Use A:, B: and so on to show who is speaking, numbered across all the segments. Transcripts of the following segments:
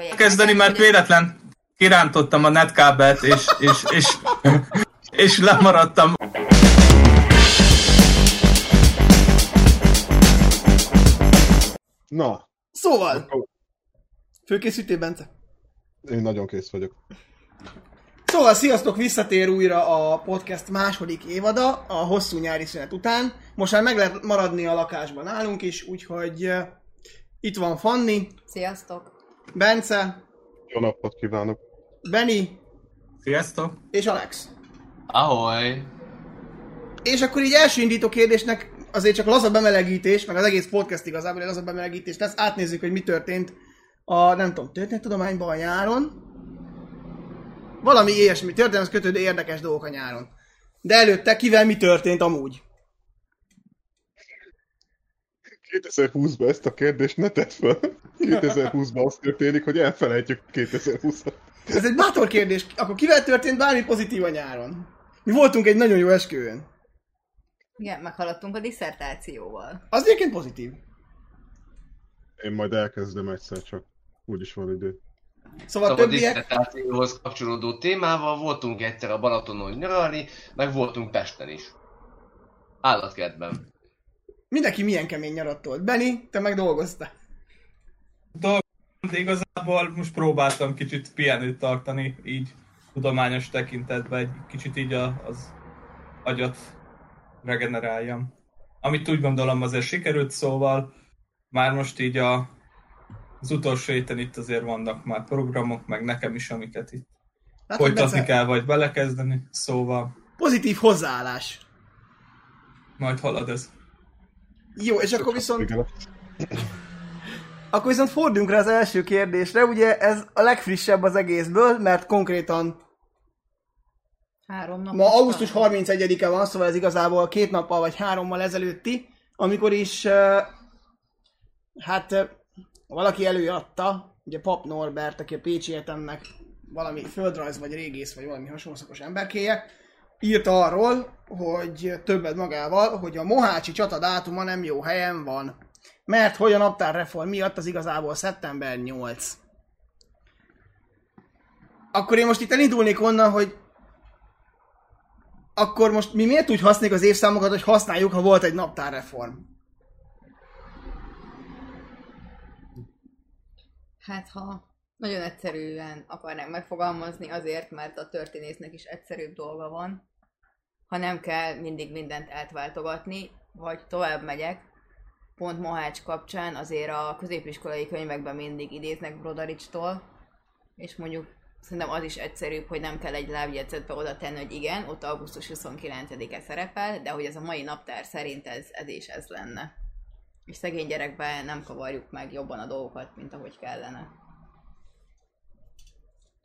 A: projekt.
B: Kezdeni, mert véletlen kirántottam a netkábelt, és, és, és, és lemaradtam.
C: Na,
D: Szóval,
C: akkor
D: főkészítés Bence.
C: én nagyon kész vagyok.
D: Szóval sziasztok, visszatér újra a podcast második évada, a hosszú nyári szünet után. Most már meg lehet maradni a lakásban nálunk is, úgyhogy uh, itt van Fanni,
A: Sziasztok!
D: Bence,
C: Jó napot kívánok!
D: Benny
B: Sziasztok!
D: és Alex.
E: Ahoy!
D: És akkor így első indító kérdésnek azért csak laza bemelegítés, meg az egész podcast igazából egy laza bemelegítés lesz. Átnézzük, hogy mi történt a, nem tudom, történettudományban a nyáron. Valami ilyesmi történet, az kötődő érdekes dolgok a nyáron. De előtte kivel mi történt amúgy?
C: 2020-ban ezt a kérdést ne tedd fel. 2020-ban az történik, hogy elfelejtjük 2020-at.
D: Ez egy bátor kérdés. Akkor kivel történt bármi pozitív a nyáron? Mi voltunk egy nagyon jó esküvőn.
A: Igen, meghaladtunk a diszertációval.
D: Az egyébként pozitív.
C: Én majd elkezdem egyszer csak. Úgyis van idő.
D: Szóval a
E: A
D: többiek...
E: diszertációhoz kapcsolódó témával voltunk egyszer a Balatonon nyaralni, meg voltunk Pesten is. Állatkertben.
D: Mindenki milyen kemény nyarat tolt. Benny, te meg dolgoztál.
B: Dolgom, de igazából most próbáltam kicsit pihenőt tartani, így tudományos tekintetben, egy kicsit így a, az agyat regeneráljam. Amit úgy gondolom azért sikerült, szóval már most így a, az utolsó héten itt azért vannak már programok, meg nekem is, amiket itt
D: Látod,
B: folytatni
D: Bence?
B: kell, vagy belekezdeni, szóval
D: Pozitív hozzáállás.
B: majd halad ez.
D: Jó, és akkor viszont, akkor viszont forduljunk rá az első kérdésre. Ugye ez a legfrissebb az egészből, mert konkrétan
A: Három nap.
D: ma augusztus 31-e van, szóval ez igazából két nappal vagy hárommal ezelőtti, amikor is hát valaki előadta, ugye Pap Norbert, aki a Pécsi Egyetemnek valami földrajz vagy régész vagy valami hasonló szakos emberkéje, írta arról, hogy többet magával, hogy a Mohácsi csata dátuma nem jó helyen van. Mert hogy a naptárreform miatt az igazából szeptember 8. Akkor én most itt elindulnék onnan, hogy akkor most mi miért úgy használjuk az évszámokat, hogy használjuk, ha volt egy naptárreform?
A: Hát ha nagyon egyszerűen akarnánk megfogalmazni, azért, mert a történésznek is egyszerűbb dolga van. Ha nem kell mindig mindent átváltogatni, vagy tovább megyek, pont Mohács kapcsán azért a középiskolai könyvekben mindig idéznek Brodaricstól, és mondjuk szerintem az is egyszerűbb, hogy nem kell egy lábjegyzetbe oda tenni, hogy igen, ott augusztus 29-e szerepel, de hogy ez a mai naptár szerint ez, ez is ez lenne. És szegény gyerekben nem kavarjuk meg jobban a dolgokat, mint ahogy kellene.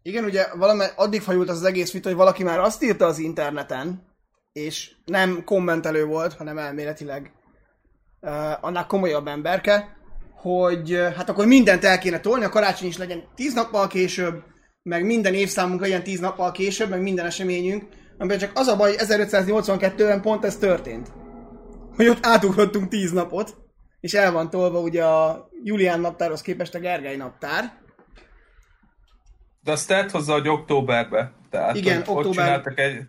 D: Igen, ugye valami addig fajult az, az egész vita, hogy valaki már azt írta az interneten, és nem kommentelő volt, hanem elméletileg uh, annál komolyabb emberke, hogy uh, hát akkor mindent el kéne tolni, a karácsony is legyen tíz nappal később, meg minden évszámunk legyen tíz nappal később, meg minden eseményünk, amiben csak az a baj, 1582-ben pont ez történt. Hogy ott átugrottunk tíz napot, és el van tolva ugye a Julián naptárhoz képest a Gergely naptár,
B: De azt tett hozzá, hogy októberbe. Tehát
D: Igen,
B: hogy
D: október-
B: csináltak egy,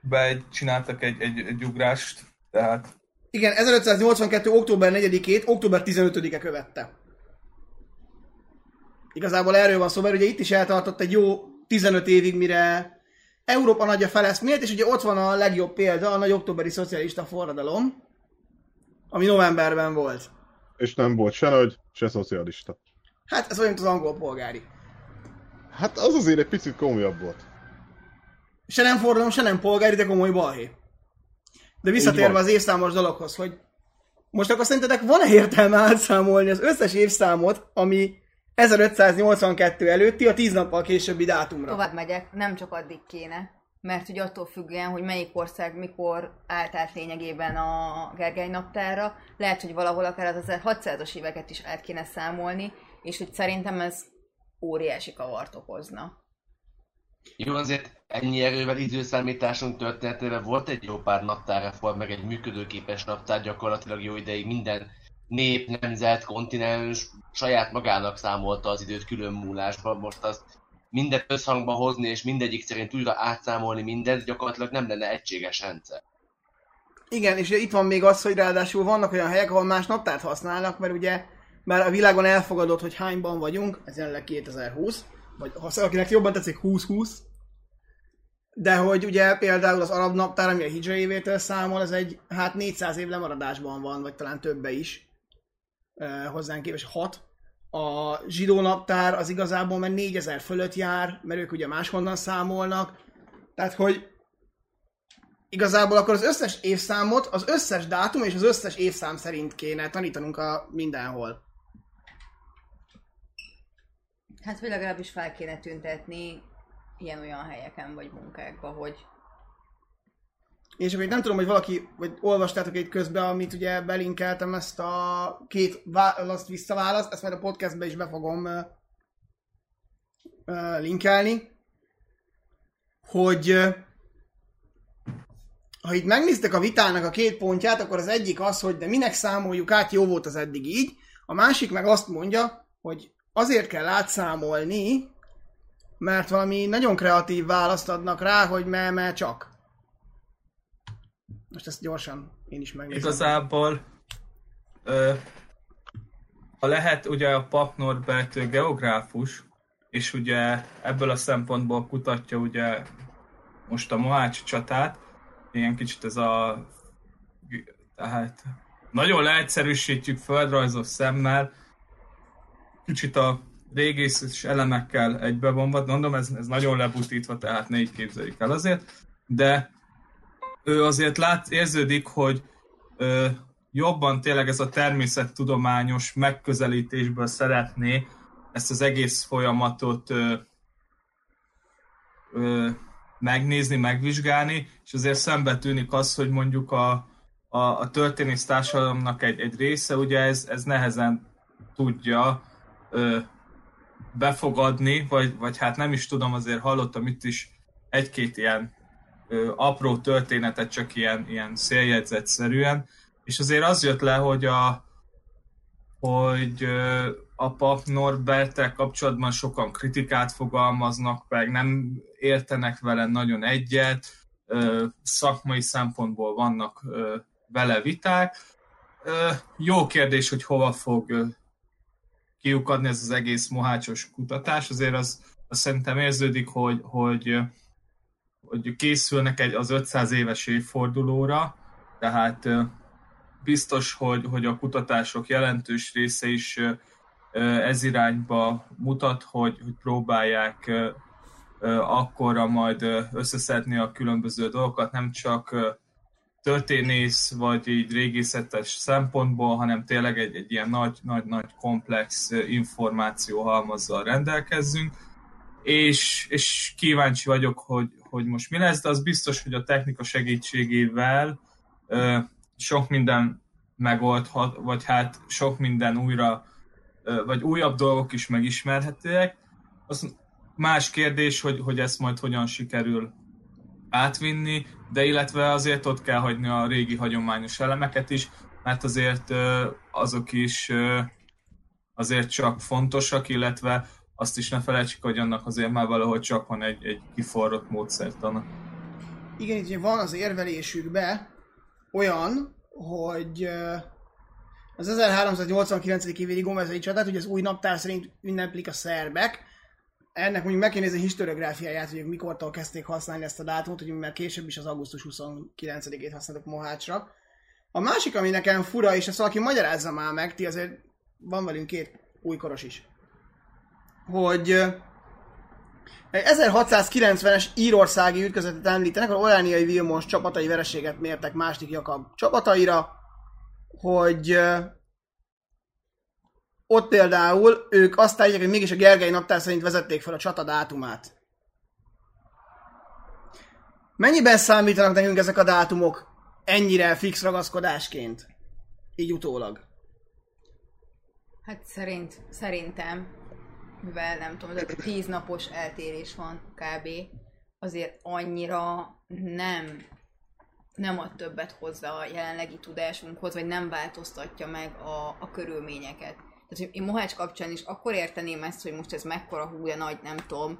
B: be egy, csináltak egy, egy, egy ugrást, tehát
D: Igen, 1582. október 4-ét október 15-e követte. Igazából erről van szó, mert ugye itt is eltartott egy jó 15 évig, mire Európa nagyja feleszmélt, és ugye ott van a legjobb példa, a nagy októberi szocialista forradalom, ami novemberben volt.
C: És nem volt se nagy, se szocialista.
D: Hát ez olyan, mint az angol polgári.
C: Hát az azért egy picit komolyabb volt.
D: Se nem forradalom, se nem polgári, de komoly balhé. De visszatérve az évszámos dologhoz, hogy most akkor szerintetek van-e értelme átszámolni az összes évszámot, ami 1582 előtti a 10 nappal későbbi dátumra?
A: Tovább megyek, nem csak addig kéne, mert ugye attól függően, hogy melyik ország mikor állt át lényegében a Gergely naptárra, lehet, hogy valahol akár az 1600-as éveket is át kéne számolni, és hogy szerintem ez óriási kavart okozna.
E: Jó, azért ennyi erővel időszámításunk történetében volt egy jó pár naptárreform, meg egy működőképes naptár gyakorlatilag jó ideig minden nép, nemzet, kontinens saját magának számolta az időt külön múlásban, most azt mindet összhangba hozni, és mindegyik szerint újra átszámolni mindent, gyakorlatilag nem lenne egységes rendszer.
D: Igen, és itt van még az, hogy ráadásul vannak olyan helyek, ahol más naptárt használnak, mert ugye már a világon elfogadott, hogy hányban vagyunk, ez jelenleg 2020, vagy ha valakinek jobban tetszik 2020, de hogy ugye például az arab naptár, ami a hijra évétől számol, ez egy hát 400 év lemaradásban van, vagy talán többe is uh, hozzánk képest 6. A zsidó naptár az igazából már 4000 fölött jár, mert ők ugye máshonnan számolnak. Tehát, hogy igazából akkor az összes évszámot, az összes dátum és az összes évszám szerint kéne tanítanunk a mindenhol.
A: Hát, vagy legalábbis fel kéne tüntetni ilyen-olyan helyeken vagy munkákban, hogy
D: És itt nem tudom, hogy valaki, vagy olvastátok itt közben, amit ugye belinkeltem ezt a két választ visszaválaszt, ezt majd a podcastbe is be fogom uh, uh, linkelni, hogy uh, ha itt megnéztek a vitának a két pontját, akkor az egyik az, hogy de minek számoljuk át, jó volt az eddig így, a másik meg azt mondja, hogy azért kell átszámolni, mert valami nagyon kreatív választ adnak rá, hogy me, me csak. Most ezt gyorsan én is megnézem.
B: Igazából, ö, ha lehet, ugye a Pap Norbert geográfus, és ugye ebből a szempontból kutatja ugye most a Mohács csatát, ilyen kicsit ez a tehát nagyon leegyszerűsítjük földrajzos szemmel, kicsit a régészes elemekkel egybevonva, mondom, ez, ez nagyon lebutítva, tehát ne így képzeljük el azért, de ő azért lát, érződik, hogy ö, jobban tényleg ez a természettudományos megközelítésből szeretné ezt az egész folyamatot ö, ö, megnézni, megvizsgálni, és azért szembe tűnik az, hogy mondjuk a, a, a történész társadalomnak egy, egy része, ugye ez, ez nehezen tudja ö, befogadni, vagy, vagy hát nem is tudom, azért hallottam itt is egy-két ilyen ö, apró történetet, csak ilyen, ilyen széljegyzetszerűen, és azért az jött le, hogy a hogy ö, a pap Norbertel kapcsolatban sokan kritikát fogalmaznak meg, nem értenek vele nagyon egyet, ö, szakmai szempontból vannak ö, vele viták. Ö, jó kérdés, hogy hova fog kiukadni ez az egész mohácsos kutatás, azért az, az szerintem érződik, hogy, hogy, hogy készülnek egy, az 500 éves évfordulóra, tehát biztos, hogy, hogy a kutatások jelentős része is ez irányba mutat, hogy, hogy próbálják akkorra majd összeszedni a különböző dolgokat, nem csak történész, vagy így régészetes szempontból, hanem tényleg egy, egy ilyen nagy, nagy, nagy komplex információ halmazzal rendelkezzünk, és, és kíváncsi vagyok, hogy, hogy most mi lesz, de az biztos, hogy a technika segítségével ö, sok minden megoldhat, vagy hát sok minden újra, ö, vagy újabb dolgok is megismerhetőek. Az más kérdés, hogy, hogy ezt majd hogyan sikerül átvinni, de illetve azért ott kell hagyni a régi hagyományos elemeket is, mert azért azok is azért csak fontosak, illetve azt is ne felejtsük, hogy annak azért már valahogy csak van egy, egy kiforrott módszertana.
D: Igen, ugye van az érvelésükbe olyan, hogy az 1389. évi gomezai csatát, hogy az új naptár szerint ünneplik a szerbek, ennek mondjuk meg kéne nézni a historiográfiáját, hogy mikortól kezdték használni ezt a dátumot, hogy már később is az augusztus 29-ét használtak Mohácsra. A másik, ami nekem fura, és ezt valaki magyarázza már meg, ti azért van velünk két újkoros is, hogy egy 1690-es írországi ütközetet említenek, ahol Olániai Vilmos csapatai vereséget mértek második Jakab csapataira, hogy ott például ők azt állítják, hogy mégis a Gergely naptár szerint vezették fel a csata dátumát. Mennyiben számítanak nekünk ezek a dátumok ennyire fix ragaszkodásként? Így utólag.
A: Hát szerint, szerintem, mivel nem tudom, ez tíz napos eltérés van kb. azért annyira nem nem ad többet hozzá a jelenlegi tudásunkhoz, vagy nem változtatja meg a, a körülményeket. Tehát én Mohács kapcsán is akkor érteném ezt, hogy most ez mekkora húja nagy, nem tudom,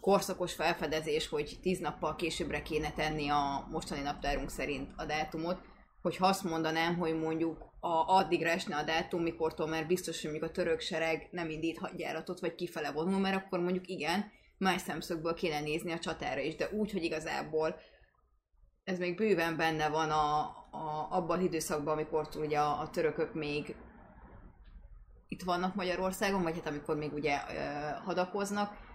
A: korszakos felfedezés, hogy tíz nappal későbbre kéne tenni a mostani naptárunk szerint a dátumot, hogyha azt mondanám, hogy mondjuk a, addigra esne a dátum, mikortól már biztos, hogy mondjuk a török sereg nem indít hadjáratot, vagy kifele vonul, mert akkor mondjuk igen, más szemszögből kéne nézni a csatára is, de úgy, hogy igazából ez még bőven benne van a, a, abban az időszakban, amikor ugye a, a törökök még itt vannak Magyarországon, vagy hát amikor még ugye hadakoznak,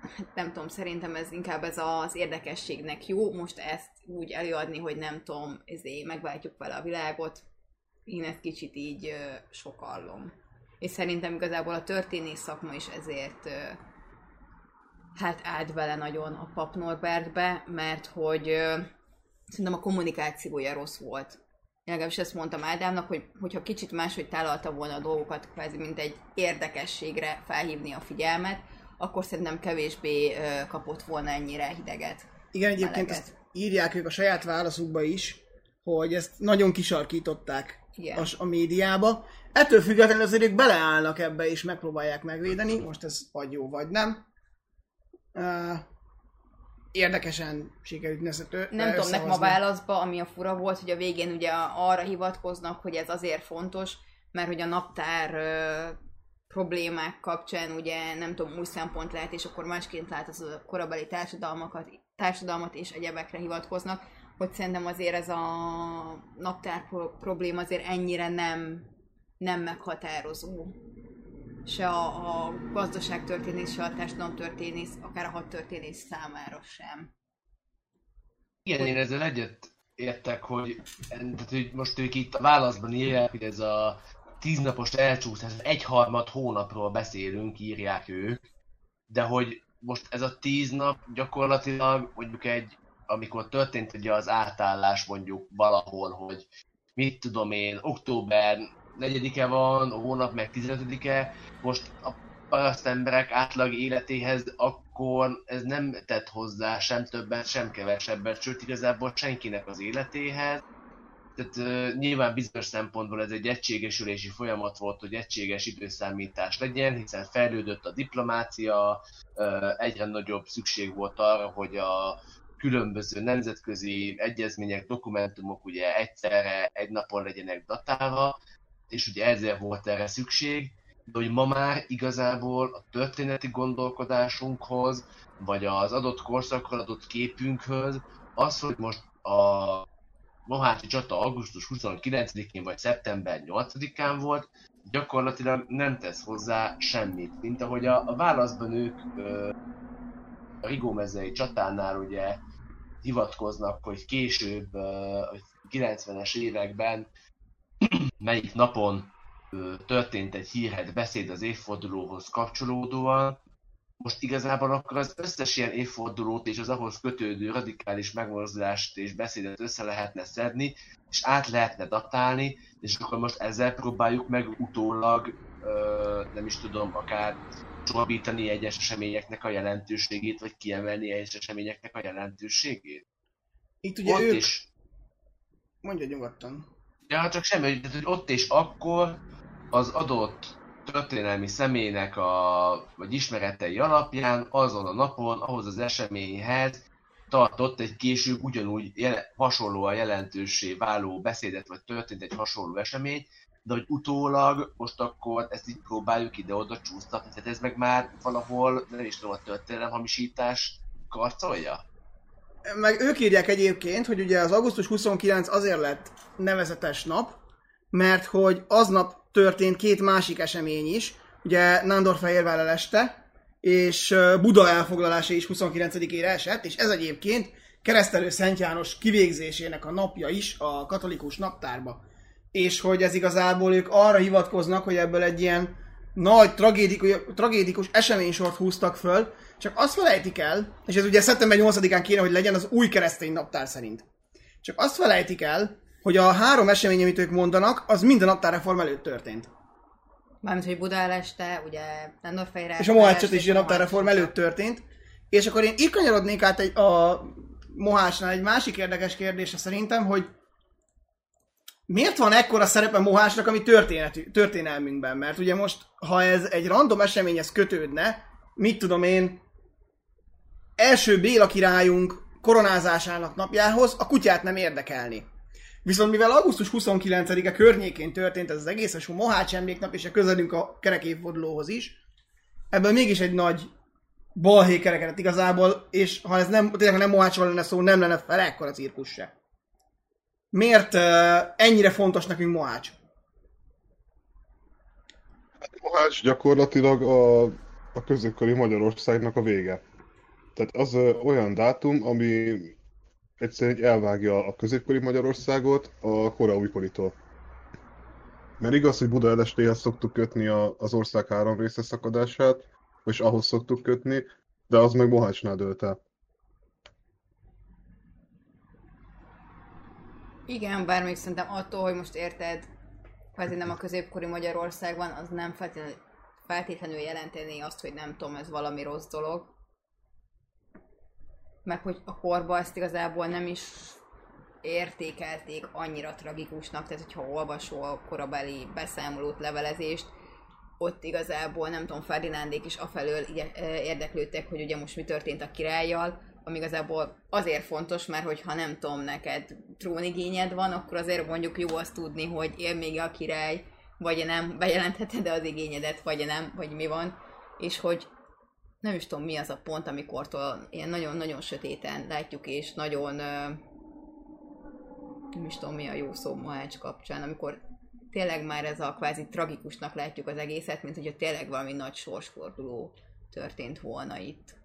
A: Hát nem tudom, szerintem ez inkább ez az érdekességnek jó, most ezt úgy előadni, hogy nem tudom, ezért megváltjuk vele a világot, én ezt kicsit így sokallom. És szerintem igazából a történész szakma is ezért hát állt vele nagyon a pap Norbertbe, mert hogy szerintem a kommunikációja rossz volt. Legalábbis ezt mondtam Ádámnak, hogy hogyha kicsit máshogy tálalta volna a dolgokat, kvázi mint egy érdekességre felhívni a figyelmet, akkor szerintem kevésbé kapott volna ennyire hideget.
D: Igen, egyébként
A: meleget.
D: ezt írják ők a saját válaszukba is, hogy ezt nagyon kisarkították
A: Igen.
D: a, a médiába. Ettől függetlenül azért ők beleállnak ebbe és megpróbálják megvédeni, most ez vagy jó, vagy nem. Uh, érdekesen sikerült neszető.
A: Nem tudom, nekem a válaszba, ami a fura volt, hogy a végén ugye arra hivatkoznak, hogy ez azért fontos, mert hogy a naptár ö, problémák kapcsán ugye nem tudom, új szempont lehet, és akkor másként lát az a korabeli társadalmakat, társadalmat és egyebekre hivatkoznak, hogy szerintem azért ez a naptár pro- probléma azért ennyire nem, nem meghatározó. Se a, a gazdaságtörténész, se a társadalomtörténész, akár a hadtörténész számára sem.
E: Igen, én ezzel egyet értek, hogy, tehát, hogy most ők itt a válaszban írják, hogy ez a tíznapos elcsúszás, egyharmad hónapról beszélünk, írják ők, de hogy most ez a tíz nap gyakorlatilag mondjuk egy, amikor történt ugye az átállás mondjuk valahol, hogy mit tudom én, október 4-e van, a hónap meg 15-e, most a paraszt emberek átlag életéhez akkor ez nem tett hozzá sem többet, sem kevesebbet, sőt igazából senkinek az életéhez. Tehát uh, nyilván bizonyos szempontból ez egy egységesülési folyamat volt, hogy egységes időszámítás legyen, hiszen fejlődött a diplomácia, uh, egyre nagyobb szükség volt arra, hogy a különböző nemzetközi egyezmények, dokumentumok ugye egyszerre, egy napon legyenek datálva, és ugye ezért volt erre szükség, de hogy ma már igazából a történeti gondolkodásunkhoz, vagy az adott korszakról adott képünkhöz, az, hogy most a Mohácsi csata augusztus 29-én vagy szeptember 8-án volt, gyakorlatilag nem tesz hozzá semmit. Mint ahogy a, a válaszban ők ö, a Rigómezei csatánál ugye hivatkoznak, hogy később, ö, hogy 90-es években melyik napon történt egy hírhet beszéd az évfordulóhoz kapcsolódóan, most igazából akkor az összes ilyen évfordulót és az ahhoz kötődő radikális megmozdulást és beszédet össze lehetne szedni, és át lehetne datálni, és akkor most ezzel próbáljuk meg utólag, nem is tudom, akár csorbítani egyes eseményeknek a jelentőségét, vagy kiemelni egyes eseményeknek a jelentőségét.
D: Itt ugye
E: Ott
D: ők...
E: is
D: Mondja nyugodtan.
E: Ja, csak semmi, hogy, hogy ott és akkor az adott történelmi személynek a, vagy ismeretei alapján azon a napon, ahhoz az eseményhez tartott egy később ugyanúgy jele, hasonlóan jelentőssé váló beszédet, vagy történt egy hasonló esemény, de hogy utólag most akkor ezt így próbáljuk ide-oda csúsztatni, tehát ez meg már valahol, nem is tudom, a történelem hamisítás karcolja?
D: Meg ők írják egyébként, hogy ugye az augusztus 29 azért lett nevezetes nap, mert hogy aznap történt két másik esemény is, ugye Nándorfehérvár eleste, és Buda elfoglalása is 29-ére esett, és ez egyébként keresztelő Szent János kivégzésének a napja is a katolikus naptárba. És hogy ez igazából ők arra hivatkoznak, hogy ebből egy ilyen nagy tragédikus, tragédikus eseménysort húztak föl, csak azt felejtik el, és ez ugye szeptember 8-án kéne, hogy legyen az új keresztény naptár szerint. Csak azt felejtik el, hogy a három esemény, amit ők mondanak, az minden naptárreform előtt történt.
A: Mármint, hogy Buda este, ugye Nándorfehérvár
D: És a Mohácsot is
A: a
D: naptárreform előtt történt. És akkor én így kanyarodnék át egy, a Mohásnál egy másik érdekes kérdése szerintem, hogy miért van ekkora szerepe Mohásnak a mi történetű, történelmünkben? Mert ugye most, ha ez egy random eseményhez kötődne, mit tudom én, első Béla királyunk koronázásának napjához a kutyát nem érdekelni. Viszont mivel augusztus 29-e környékén történt ez az egész, és a Mohács emléknap, és a közelünk a kerekévfordulóhoz is, ebből mégis egy nagy balhé kerekedett igazából, és ha ez nem, tényleg nem Mohácsról lenne szó, nem lenne fel ekkora cirkusz se. Miért ennyire fontos nekünk Mohács?
C: Mohács gyakorlatilag a, a középkori Magyarországnak a vége. Tehát az olyan dátum, ami egyszerűen elvágja a középkori Magyarországot a koraújkoritól. Mert igaz, hogy Budaestéhez szoktuk kötni a, az ország három része szakadását, és ahhoz szoktuk kötni, de az meg Mohácsnál dőlt el.
A: Igen, bár még szerintem attól, hogy most érted, kvázi nem a középkori Magyarországban, az nem feltétlenül, feltétlenül jelenteni azt, hogy nem tudom, ez valami rossz dolog. Meg hogy a korba ezt igazából nem is értékelték annyira tragikusnak, tehát hogyha olvasol a korabeli beszámolót, levelezést, ott igazából nem tudom, Ferdinándék is afelől érdeklődtek, hogy ugye most mi történt a királlyal, ami igazából azért fontos, mert hogyha nem tudom, neked trónigényed van, akkor azért mondjuk jó azt tudni, hogy él még a király, vagy nem, bejelentheted az igényedet, vagy nem, vagy mi van, és hogy nem is tudom mi az a pont, amikortól ilyen nagyon-nagyon sötéten látjuk, és nagyon nem is tudom mi a jó szó Mohács kapcsán, amikor tényleg már ez a kvázi tragikusnak látjuk az egészet, mint hogyha tényleg valami nagy sorsforduló történt volna itt.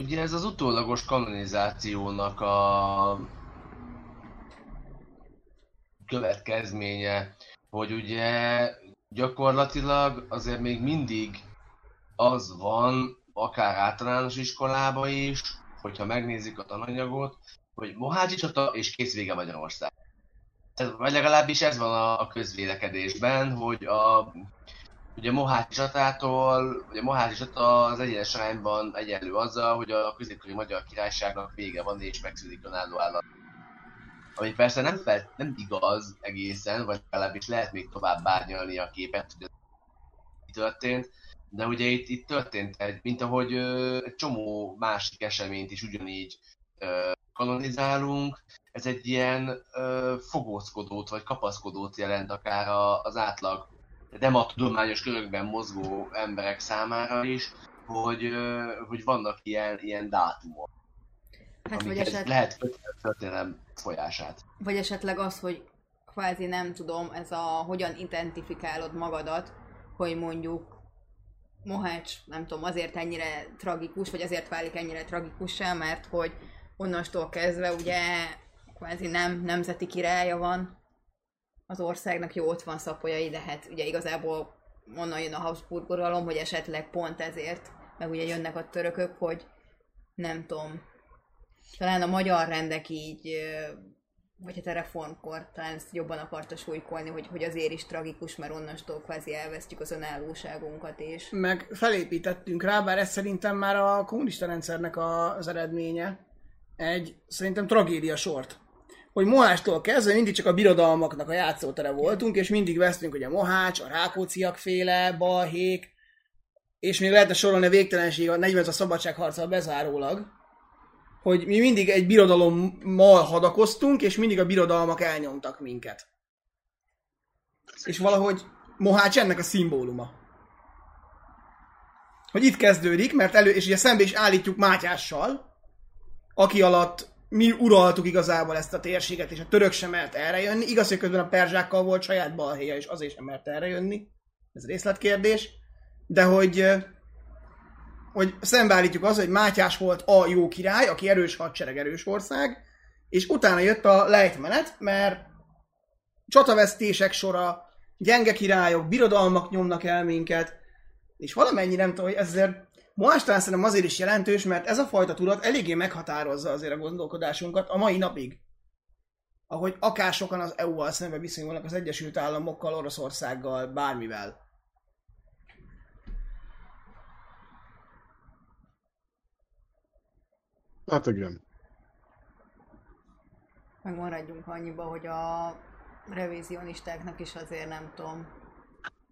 E: Ugye ez az utólagos kanonizációnak a következménye, hogy ugye gyakorlatilag azért még mindig az van, akár általános iskolában is, hogyha megnézzük a tananyagot, hogy Mohácsi csata és kész vége Magyarország. Ez, vagy legalábbis ez van a, a közvélekedésben, hogy a ugye Mohácsi csatától, ugye Mohácsi csata az egyenes arányban egyenlő azzal, hogy a középkori magyar királyságnak vége van és megszűnik önálló állam. Ami persze nem, nem igaz egészen, vagy legalábbis lehet még tovább bárnyalni a képet, hogy mi történt, de ugye itt, itt történt egy, mint ahogy ö, egy csomó másik eseményt is ugyanígy ö, kanonizálunk, ez egy ilyen ö, fogózkodót vagy kapaszkodót jelent akár a, az átlag nem a tudományos körökben mozgó emberek számára is, hogy, hogy vannak ilyen, ilyen dátumok,
A: Hát vagy,
E: amikhez
A: eset,
E: lehet a történelem folyását.
A: vagy esetleg az, hogy kvázi nem tudom, ez a hogyan identifikálod magadat, hogy mondjuk Mohács, nem tudom, azért ennyire tragikus, vagy azért válik ennyire tragikussá, mert hogy onnastól kezdve ugye kvázi nem nemzeti királya van az országnak, jó, ott van szapolyai, de hát ugye igazából onnan jön a Habsburg uralom, hogy esetleg pont ezért, meg ugye jönnek a törökök, hogy nem tudom, talán a magyar rendek így, vagy hát a reformkor talán ezt jobban akarta súlykolni, hogy, hogy azért is tragikus, mert onnastól kvázi elvesztjük az önállóságunkat, és
D: Meg felépítettünk rá, bár ez szerintem már a kommunista rendszernek az eredménye, egy szerintem tragédia sort. Hogy Mohácstól kezdve mindig csak a birodalmaknak a játszótere voltunk, és mindig vesztünk, hogy a Mohács, a Rákóciak féle, balhék, és még lehetne sorolni a végtelenség a 40 a szabadságharccal bezárólag, hogy mi mindig egy birodalommal hadakoztunk, és mindig a birodalmak elnyomtak minket. És valahogy Mohács ennek a szimbóluma. Hogy itt kezdődik, mert elő, és ugye szembe is állítjuk Mátyással, aki alatt mi uraltuk igazából ezt a térséget, és a török sem mert erre jönni. Igaz, hogy közben a perzsákkal volt saját balhéja, és azért sem mert erre jönni. Ez részletkérdés. De hogy, hogy szembeállítjuk az, hogy Mátyás volt a jó király, aki erős hadsereg, erős ország, és utána jött a lejtmenet, mert csatavesztések sora, gyenge királyok, birodalmak nyomnak el minket, és valamennyi nem tudom, hogy ez azért Moás talán szerintem azért is jelentős, mert ez a fajta tudat eléggé meghatározza azért a gondolkodásunkat a mai napig. Ahogy akár sokan az EU-val szembe viszonyulnak az Egyesült Államokkal, Oroszországgal, bármivel.
C: Hát igen.
A: megmaradjunk annyiba, hogy a revizionistáknak is azért nem tudom,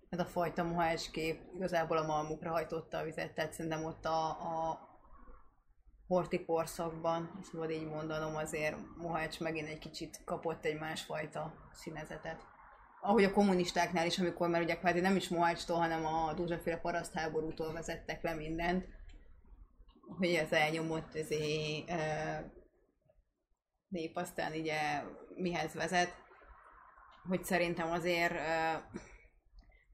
A: ez a fajta mohács kép igazából a malmukra hajtotta a vizet, tehát szerintem ott a, a horti korszakban, szabad így mondanom, azért Mohács megint egy kicsit kapott egy másfajta színezetet. Ahogy a kommunistáknál is, amikor már ugye kvázi nem is Mohácstól, hanem a Dózsaféle parasztháborútól vezettek le mindent, hogy ez elnyomott ezé, e, nép aztán ugye mihez vezet, hogy szerintem azért e,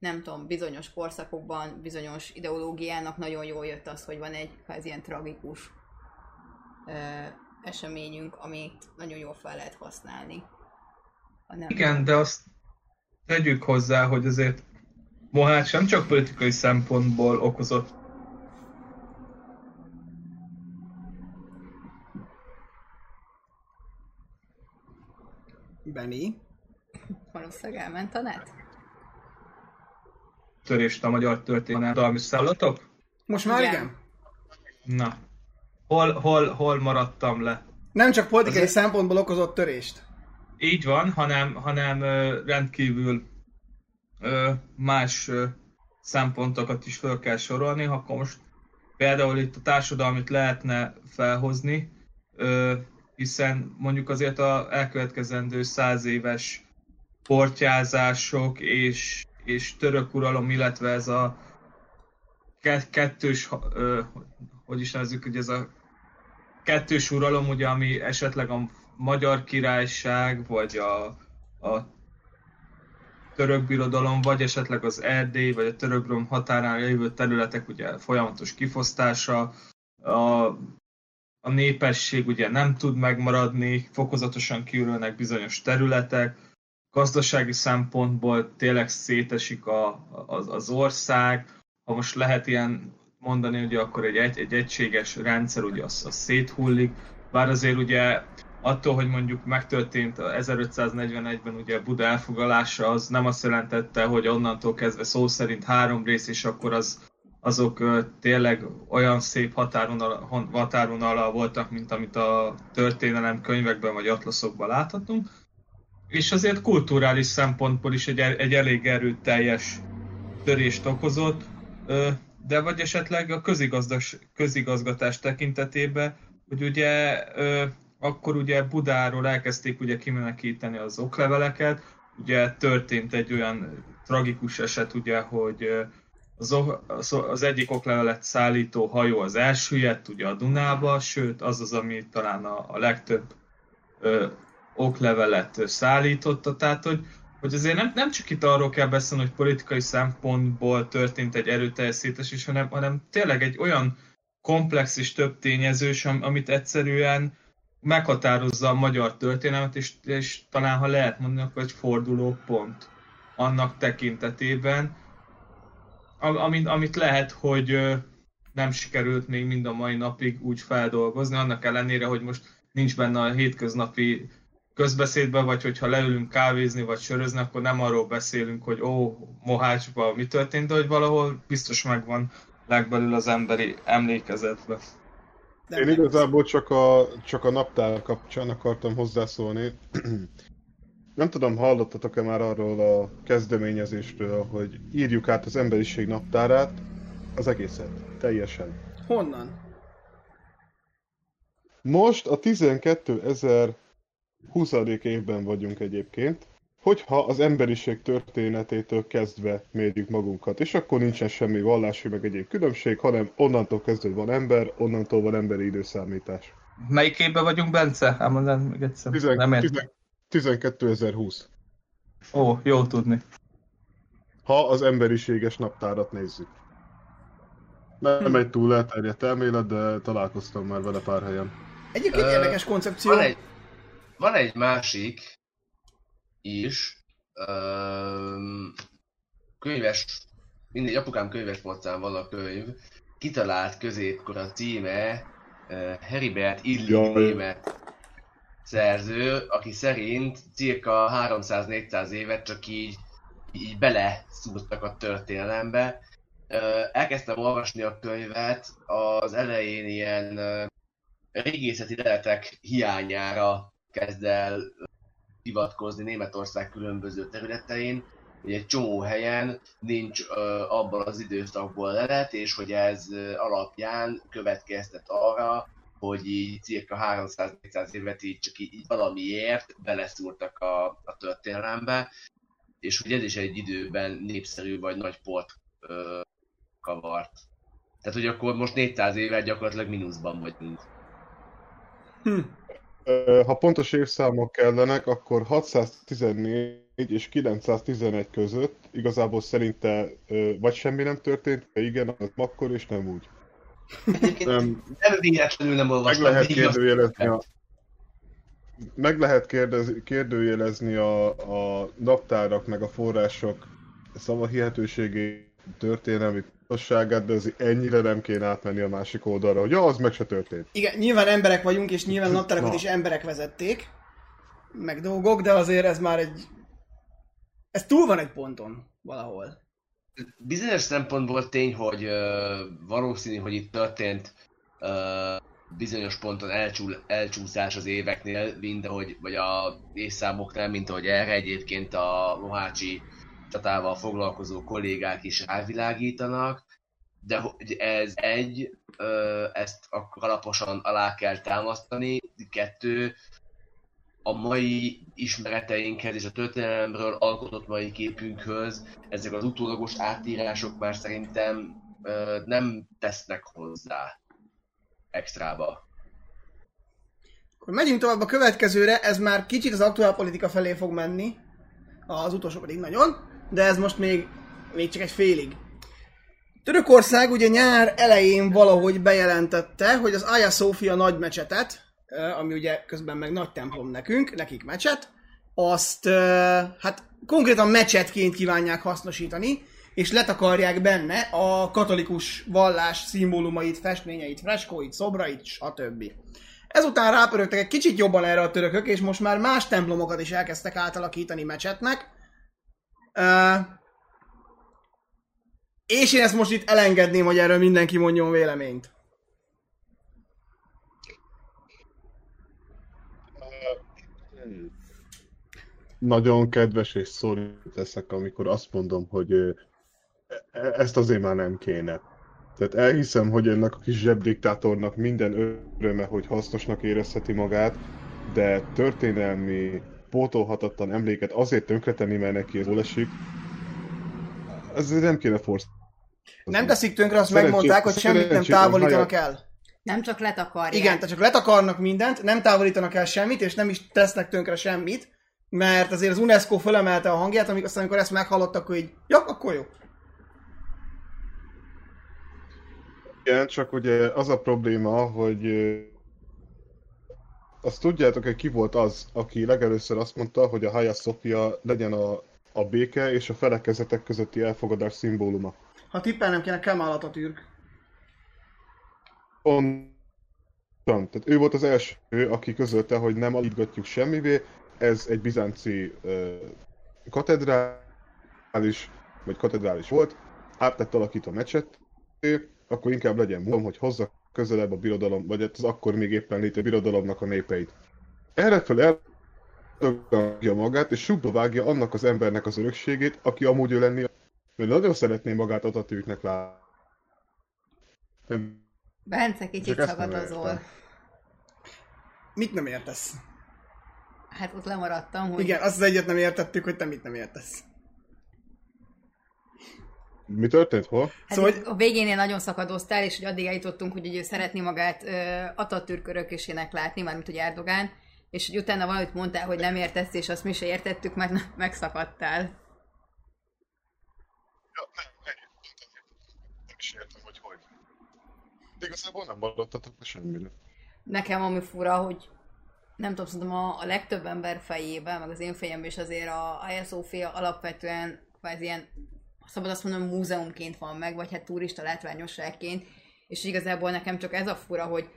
A: nem tudom, bizonyos korszakokban, bizonyos ideológiának nagyon jól jött az, hogy van egy kvázi ilyen tragikus ö, eseményünk, amit nagyon jól fel lehet használni. Ha nem
B: Igen, de azt tegyük hozzá, hogy azért Mohács nem csak politikai szempontból okozott
D: Benny.
A: Valószínűleg elment a net?
B: Törést a magyar történelmi szállatok?
D: Most már
A: Igen.
D: igen?
B: Na, hol, hol, hol maradtam le?
D: Nem csak politikai
B: Azért-
D: szempontból okozott törést.
B: Így van, hanem, hanem rendkívül más szempontokat is fel kell sorolni. Ha Akkor most például itt a társadalmit lehetne felhozni, hiszen mondjuk azért a elkövetkezendő száz éves portyázások és, és török uralom, illetve ez a ke- kettős, hogy is nevezzük, hogy ez a kettős uralom, ugye, ami esetleg a magyar királyság, vagy a, a török birodalom, vagy esetleg az Erdély, vagy a török birodalom határán lévő területek ugye folyamatos kifosztása, a, a népesség ugye nem tud megmaradni, fokozatosan kiürülnek bizonyos területek, gazdasági szempontból tényleg szétesik a, az, az ország, ha most lehet ilyen mondani, ugye akkor egy, egy, egy egységes rendszer ugye az, az széthullik, bár azért ugye attól, hogy mondjuk megtörtént a 1541-ben ugye Buda elfoglalása, az nem azt jelentette, hogy onnantól kezdve szó szerint három rész, és akkor az, azok tényleg olyan szép határvonal, határvonalal voltak, mint amit a történelem könyvekben vagy atlaszokban láthatunk. És azért kulturális szempontból is egy, egy elég erőteljes törést okozott, de vagy esetleg a közigazdas, közigazgatás tekintetében, hogy ugye akkor ugye Budáról elkezdték ugye kimenekíteni az okleveleket, ugye történt egy olyan tragikus eset ugye, hogy az, az, egyik oklevelet szállító hajó az elsüllyedt ugye a Dunába, sőt az az, ami talán a, a legtöbb oklevelet szállította, tehát hogy, hogy azért nem, nem csak itt arról kell beszélni, hogy politikai szempontból történt egy erőteljes szétesés, hanem, hanem tényleg egy olyan komplex és több tényezős, am- amit egyszerűen meghatározza a magyar történelmet, és, és talán ha lehet mondani, akkor egy fordulópont annak tekintetében, am- amit, amit lehet, hogy nem sikerült még mind a mai napig úgy feldolgozni, annak ellenére, hogy most nincs benne a hétköznapi közbeszédben, vagy hogyha leülünk kávézni, vagy sörözni, akkor nem arról beszélünk, hogy ó, Mohácsban mi történt, de hogy valahol biztos megvan legbelül az emberi emlékezetben.
D: De
C: Én igazából csak a, csak a naptár kapcsán akartam hozzászólni. Nem tudom, hallottatok-e már arról a kezdeményezésről, hogy írjuk át az emberiség naptárát, az egészet, teljesen.
D: Honnan?
C: Most a 12.020. évben vagyunk egyébként, hogyha az emberiség történetétől kezdve mérjük magunkat, és akkor nincsen semmi vallási meg egyéb különbség, hanem onnantól kezdve van ember, onnantól van emberi időszámítás.
B: Melyik évben vagyunk, Bence? Elmondd még egyszer. Nem értem.
C: tizen- 12.020.
B: Ó, jó tudni.
C: Ha az emberiséges naptárat nézzük. Nem egy túl elterjedt elmélet, de találkoztam már vele pár helyen.
D: Egyébként
E: Ö,
D: érdekes koncepció.
E: Van egy, van egy másik is, öm, könyves, mindegy, apukám könyves polcán van a könyv, kitalált középkor a címe, uh, Heribert Illig német szerző, aki szerint cirka 300-400 évet csak így, így bele szúrtak a történelembe. Elkezdtem olvasni a könyvet, az elején ilyen régészeti leletek hiányára kezd el hivatkozni Németország különböző területein, hogy egy csomó helyen nincs ö, abban az időszakból lelet, és hogy ez ö, alapján következtet arra, hogy így cirka 300-400 évet így csak így, így valamiért beleszúrtak a, a történelembe, és hogy ez is egy időben népszerű vagy nagy port ö, kavart. Tehát, hogy akkor most 400 éve gyakorlatilag mínuszban vagyunk.
D: Hm.
C: Ha pontos évszámok kellenek, akkor 614 és 911 között igazából szerinte vagy semmi nem történt, vagy igen, az akkor és nem úgy.
E: Egyébként
C: Nem,
E: nem véletlenül nem
C: meg
E: olvastam
C: lehet
E: végig azt.
C: kérdőjelezni a, meg lehet kérdez, kérdőjelezni a, a naptárak meg a források szavahihetőségét, történelmi pontosságát, de azért ennyire nem kéne átmenni a másik oldalra, hogy ja, az meg se történt.
D: Igen, nyilván emberek vagyunk, és nyilván naptárakat
C: Na.
D: is emberek vezették, meg dolgok, de azért ez már egy... Ez túl van egy ponton valahol.
E: Bizonyos szempontból tény, hogy ö, valószínű, hogy itt történt ö, bizonyos ponton elcsúl, elcsúszás az éveknél, mint ahogy, vagy a évszámoknál, mint ahogy erre egyébként a Mohácsi csatával foglalkozó kollégák is rávilágítanak, de hogy ez egy, ezt akkor alaposan alá kell támasztani, kettő, a mai ismereteinkhez és a történelemről alkotott mai képünkhöz ezek az utólagos átírások már szerintem nem tesznek hozzá extrába.
D: Akkor megyünk tovább a következőre, ez már kicsit az aktuál politika felé fog menni, az utolsó pedig nagyon, de ez most még, még csak egy félig. Törökország ugye nyár elején valahogy bejelentette, hogy az Aya Sofia nagy mecsetet, ami ugye közben meg nagy templom nekünk, nekik mecset, azt hát konkrétan mecsetként kívánják hasznosítani, és letakarják benne a katolikus vallás szimbólumait, festményeit, freskóit, szobrait, stb. Ezután rápörögtek egy kicsit jobban erre a törökök, és most már más templomokat is elkezdtek átalakítani mecsetnek. És én ezt most itt elengedném, hogy erről mindenki mondjon véleményt.
C: Nagyon kedves és szólít leszek, amikor azt mondom, hogy ö, e- ezt azért már nem kéne. Tehát elhiszem, hogy ennek a kis zsebdiktátornak minden öröme, hogy hasznosnak érezheti magát, de történelmi, pótolhatatlan emléket azért tönkretenni, mert neki jól esik, ezért nem kéne forsz.
D: Nem teszik tönkre, azt
C: Szerencsé-
D: megmondták, hogy semmit nem távolítanak el.
A: Nem csak letakarják.
D: Igen, tehát csak letakarnak mindent, nem távolítanak el semmit, és nem is tesznek tönkre semmit, mert azért az UNESCO fölemelte a hangját, amikor aztán amikor ezt meghallottak, akkor így, ja, akkor jó.
C: Igen, csak ugye az a probléma, hogy azt tudjátok, hogy ki volt az, aki legelőször azt mondta, hogy a Hagia Sophia legyen a, a béke és a felekezetek közötti elfogadás szimbóluma.
D: Ha tippelnem kéne, Kemal Atatürk.
C: Pontosan. Tehát ő volt az első, aki közölte, hogy nem alítgatjuk semmivé, ez egy bizánci ö, katedrális, vagy katedrális volt, át lett alakítva mecset, akkor inkább legyen mondom, hogy hozza közelebb a birodalom, vagy hát az akkor még éppen létező birodalomnak a népeit. Erre eldugja magát, és súgba vágja annak az embernek az örökségét, aki amúgy ő lenni, mert nagyon szeretné magát Atatürknek látni.
A: Bence, kicsit
C: értem.
D: Mit nem értesz?
A: Hát ott lemaradtam, hogy
D: Igen, azt az egyet nem értettük, hogy te mit nem értesz.
C: Mi történt? Hol?
A: Hát
D: Szóval,
A: szóval, a végénél nagyon szakadoztál, és hogy addig eljutottunk, hogy ugye ő szeretné magát ö, Atatürk örökösének látni, mármint hogy Erdogán, és hogy utána valamit mondtál, hogy nem értesz, és azt mi se értettük, mert na- megszakadtál.
C: Ja, nem, nem is értem, hogy hogy. De igazából nem le semmire.
A: Nekem ami fura, hogy nem tudom, szerintem a, a legtöbb ember fejében, meg az én fejemben is azért a Hagia Sophia alapvetően kvázi ilyen, szabad azt mondom, múzeumként van meg, vagy hát turista látványosságként, és igazából nekem csak ez a fura, hogy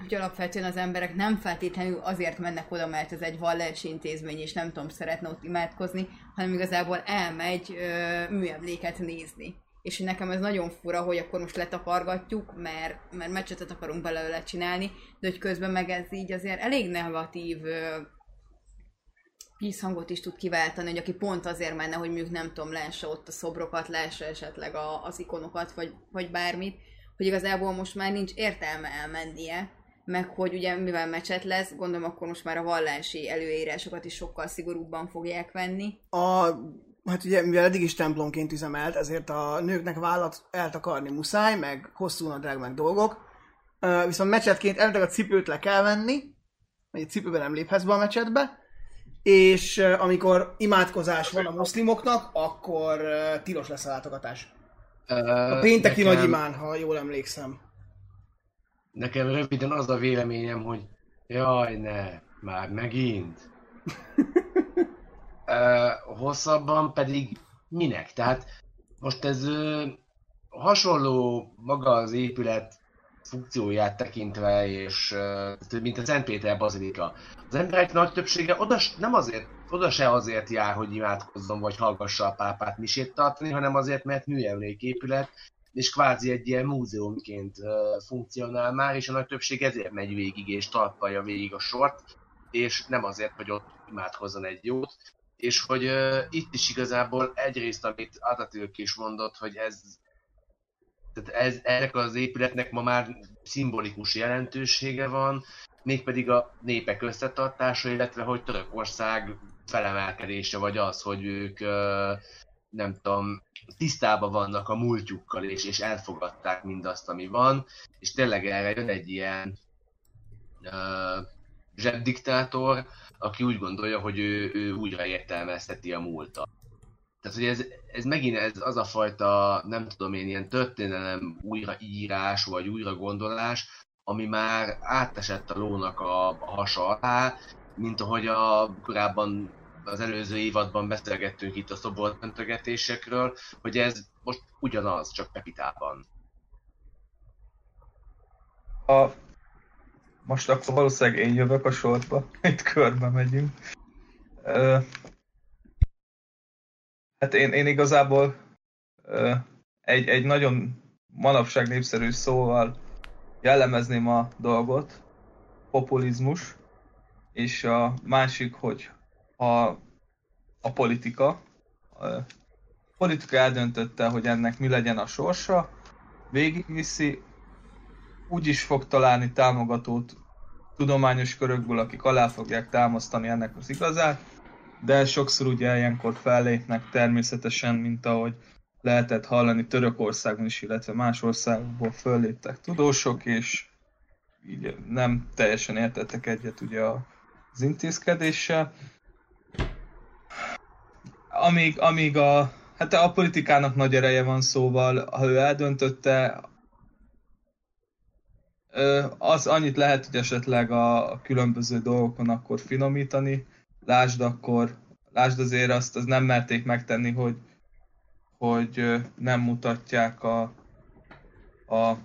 A: hogy alapvetően az emberek nem feltétlenül azért mennek oda, mert ez egy vallási intézmény, és nem tudom, szeretne ott imádkozni, hanem igazából elmegy ö, műemléket nézni. és nekem ez nagyon fura, hogy akkor most letakargatjuk, mert, mert meccsetet akarunk belőle csinálni, de hogy közben meg ez így azért elég negatív ö, is tud kiváltani, hogy aki pont azért menne, hogy mondjuk nem tudom, lássa ott a szobrokat, lássa esetleg a, az ikonokat, vagy, vagy bármit, hogy igazából most már nincs értelme elmennie, meg hogy ugye mivel mecset lesz, gondolom akkor most már a vallási előírásokat is sokkal szigorúbban fogják venni.
D: A, hát ugye, mivel eddig is templomként üzemelt, ezért a nőknek vállat eltakarni muszáj, meg hosszú nadrág, meg dolgok. Viszont mecsetként elvileg a cipőt le kell venni, vagy a cipőben nem léphetsz be a mecsetbe, és amikor imádkozás van a muszlimoknak, akkor tilos lesz a látogatás. A pénteki
E: nekem,
D: nagy imán, ha jól emlékszem.
E: Nekem röviden az a véleményem, hogy jaj ne, már megint. Hosszabban pedig minek? Tehát most ez ö, hasonló maga az épület funkcióját tekintve, és ö, mint a Szentpéter Bazilika. Az emberek nagy többsége oda, nem azért, oda se azért jár, hogy imádkozzon, vagy hallgassa a pápát misét tartani, hanem azért, mert műemléképület, és kvázi egy ilyen múzeumként funkcionál már, és a nagy többség ezért megy végig, és talpalja végig a sort, és nem azért, hogy ott imádkozzon egy jót, és hogy uh, itt is igazából egyrészt, amit Atatürk is mondott, hogy ez, tehát ez, ennek az épületnek ma már szimbolikus jelentősége van, mégpedig a népek összetartása, illetve hogy Törökország felemelkedése, vagy az, hogy ők uh, nem tudom, tisztában vannak a múltjukkal, és, és elfogadták mindazt, ami van, és tényleg erre jön egy ilyen uh, zsebdiktátor, aki úgy gondolja, hogy ő, ő újra értelmezheti a múltat. Tehát, hogy ez, ez megint ez az a fajta, nem tudom én, ilyen történelem újraírás, vagy újra gondolás, ami már átesett a lónak a, a hasa alá, mint ahogy a korábban az előző évadban beszélgettünk itt a szobortöntögetésekről, hogy ez most ugyanaz, csak Pepitában.
B: A... Most akkor valószínűleg én jövök a sorba, itt körbe megyünk. Ö... Hát én, én igazából ö, egy, egy nagyon manapság népszerű szóval jellemezném a dolgot, populizmus, és a másik, hogy a, a politika. A politika eldöntötte, hogy ennek mi legyen a sorsa, végigviszi, úgy is fog találni támogatót tudományos körökből, akik alá fogják támasztani ennek az igazát, de sokszor ugye ilyenkor fellépnek természetesen, mint ahogy lehetett hallani Törökországban is, illetve más országokból fölléptek tudósok, és így nem teljesen értettek egyet ugye az intézkedéssel. Amíg, amíg a, hát a politikának nagy ereje van szóval, ha ő eldöntötte, az annyit lehet, hogy esetleg a, különböző dolgokon akkor finomítani. Lásd akkor, lásd azért azt, az nem merték megtenni, hogy, hogy nem mutatják a, a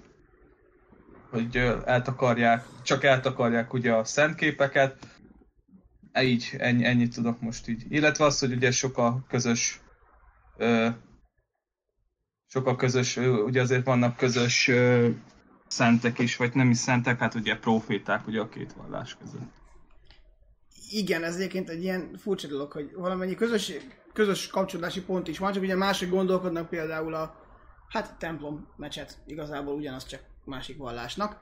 B: hogy eltakarják, csak eltakarják ugye a szentképeket. E Így, ennyi, ennyit tudok most így. Illetve az, hogy ugye sok a közös ö, sok a közös, ugye azért vannak közös ö, szentek is, vagy nem is szentek, hát ugye proféták ugye a két vallás között.
D: Igen, ez egyébként egy ilyen furcsa dolog, hogy valamennyi közös, közös kapcsolódási pont is van, csak ugye mások gondolkodnak például a hát templom mecset igazából ugyanaz, csak másik vallásnak.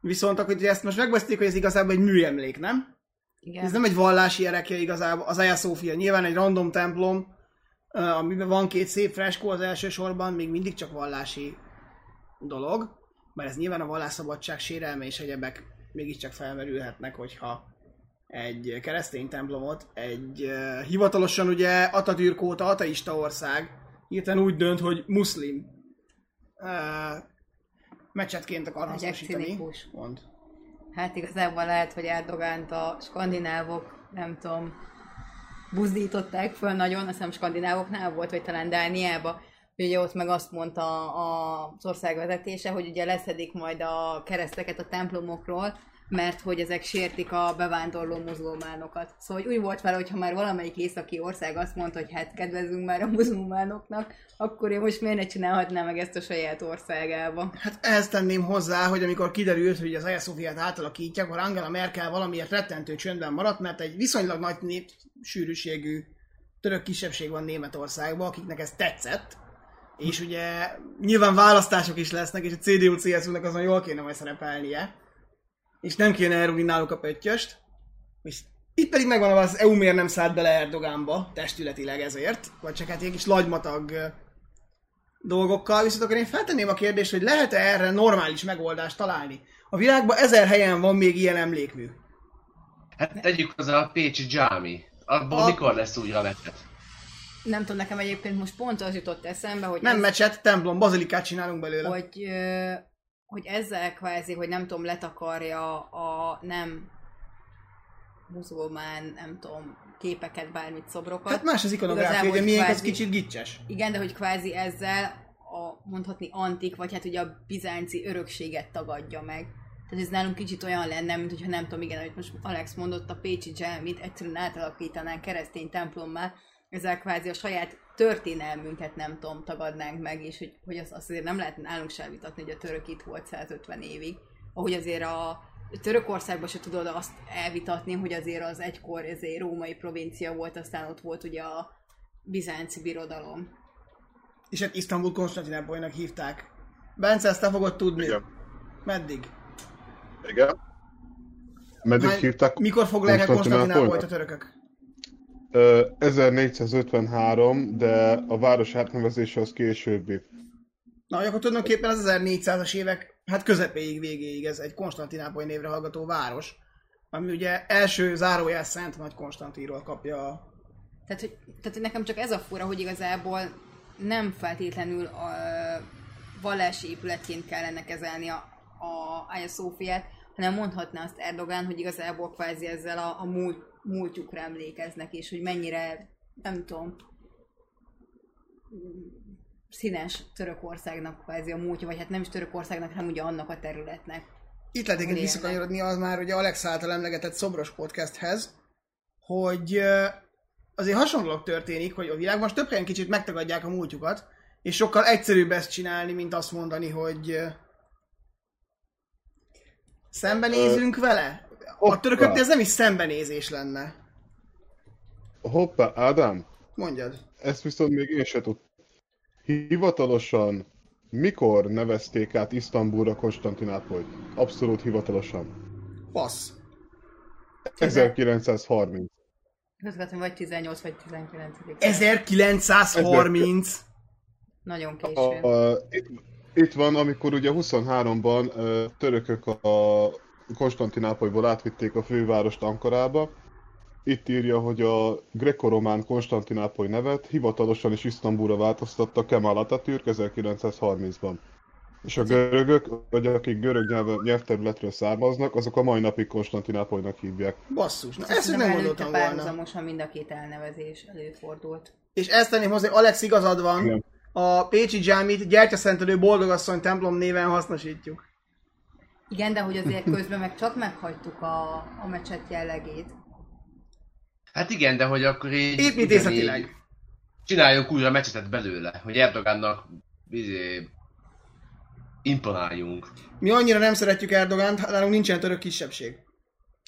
D: Viszont akkor ugye ezt most megbeszéljük, hogy ez igazából egy műemlék, nem?
A: Igen.
D: Ez nem egy vallási erekje igazából, az Hagia Sophia nyilván egy random templom, amiben van két szép freskó az első sorban, még mindig csak vallási dolog, mert ez nyilván a vallásszabadság sérelme és egyebek mégiscsak felmerülhetnek, hogyha egy keresztény templomot, egy uh, hivatalosan ugye Atatürk óta ateista ország hirtelen úgy dönt, hogy muszlim uh, mecsetként akar hasznosítani.
A: cinikus. Hát igazából lehet, hogy Erdogánt a skandinávok, nem tudom, buzdították föl nagyon, azt hiszem skandinávoknál volt, vagy talán Dániába, ugye ott meg azt mondta az ország vezetése, hogy ugye leszedik majd a kereszteket a templomokról, mert hogy ezek sértik a bevándorló muzulmánokat. Szóval hogy úgy volt vele, hogy ha már valamelyik északi ország azt mondta, hogy hát kedvezünk már a muzulmánoknak, akkor én most miért ne csinálhatnám meg ezt a saját országába?
D: Hát ehhez tenném hozzá, hogy amikor kiderült, hogy az Hagia Szofiát átalakítják, akkor Angela Merkel valamiért rettentő csöndben maradt, mert egy viszonylag nagy népsűrűségű török kisebbség van Németországban, akiknek ez tetszett. És ugye nyilván választások is lesznek, és a CDU-CSU-nak azon jól kéne majd szerepelnie. És nem kéne elrúgni náluk a pöttyöst. És itt pedig megvan az EU miért nem szállt bele Erdogánba, testületileg ezért, vagy csak hát ilyen kis lagymatag dolgokkal, viszont akkor én feltenném a kérdést, hogy lehet-e erre normális megoldást találni? A világban ezer helyen van még ilyen emlékmű.
E: Hát tegyük hozzá a Pécsi Dzsámi. Abból
D: A-
E: mikor lesz újra vetett?
A: Nem tudom, nekem egyébként most pont az jutott eszembe, hogy
D: Nem
A: ez-
D: mecset, templom, bazilikát csinálunk belőle.
A: hogy, ö, hogy ezzel kvázi, hogy nem tudom, letakarja a nem muzulmán, nem tudom, képeket, bármit, szobrokat.
D: Hát más az ikonográfia,
A: hogy
D: miénk az kicsit gicses.
A: Igen, de hogy kvázi ezzel a mondhatni antik, vagy hát ugye a bizánci örökséget tagadja meg. Tehát ez nálunk kicsit olyan lenne, mint hogyha nem tudom, igen, hogy most Alex mondott, a Pécsi Dzsámit egyszerűen átalakítanánk keresztény templommá, ezzel kvázi a saját történelmünket nem tudom, tagadnánk meg, és hogy, hogy azt, azt azért nem lehet nálunk sem vitatni, hogy a török itt volt 150 évig. Ahogy azért a Törökországban se tudod azt elvitatni, hogy azért az egykor ezért római provincia volt, aztán ott volt ugye a bizánci birodalom.
D: És hát Isztambul Konstantinápolynak hívták. Bence, ezt te fogod tudni.
C: Igen.
D: Meddig?
C: Igen. Meddig
D: Hány-
C: hívták?
D: Mikor foglalják? Konstantinápolyt a törökök?
C: Ö, 1453, de a város átnevezése az későbbi.
D: Na, akkor tulajdonképpen az 1400-as évek, hát közepéig, végéig ez egy Konstantinápoly névre hallgató város, ami ugye első zárójel Szent Nagy Konstantinról kapja a...
A: Tehát, hogy, tehát nekem csak ez a fura, hogy igazából nem feltétlenül a vallási épületként kellene kezelni a, a Hagia Szófiát, hanem mondhatná azt Erdogán, hogy igazából kvázi ezzel a, a múlt, múltjukra emlékeznek, és hogy mennyire, nem tudom, színes Törökországnak kvázi a múltja, vagy hát nem is Törökországnak, hanem ugye annak a területnek.
D: Itt lehet egyébként visszakanyarodni az már ugye Alex által emlegetett Szobros podcasthez, hogy azért hasonlóak történik, hogy a világban most több helyen kicsit megtagadják a múltjukat, és sokkal egyszerűbb ezt csinálni, mint azt mondani, hogy szembenézünk vele. A
C: hoppá.
D: törököknél ez nem is szembenézés lenne.
C: Hoppá, Ádám,
D: Mondjad.
C: ezt viszont még én se tudtam. Hivatalosan mikor nevezték át Isztambulra Konstantinápolyt? Abszolút hivatalosan.
D: Passz.
C: 1930.
A: Közvetlenül vagy 18 vagy 19.
D: 1930.
A: Nagyon
C: A,
A: későn.
C: a, itt, itt van, amikor ugye 23-ban ö, törökök a Konstantinápolyból átvitték a fővárost Ankarába. Itt írja, hogy a grekoromán Konstantinápoly nevet hivatalosan is Isztambulra változtatta Kemal Atatürk 1930-ban. És a görögök, vagy akik görög nyelv, nyelvterületről származnak, azok a mai napig Konstantinápolynak hívják.
D: Basszus. Na, ezt nem gondoltam volna.
A: párhuzamosan mind a két elnevezés előfordult.
D: És ezt tenném hozzá, hogy Alex igazad van.
C: Igen.
D: A Pécsi Dzsámit gyertyaszentelő boldogasszony templom néven hasznosítjuk.
A: Igen, de hogy azért közben meg csak meghagytuk a, a mecset jellegét.
E: Hát igen, de hogy akkor így...
D: Építészetileg.
E: ugyanígy Csináljunk újra mecsetet belőle, hogy Erdogánnak izé, imponáljunk.
D: Mi annyira nem szeretjük Erdogánt, nálunk nincsen török kisebbség.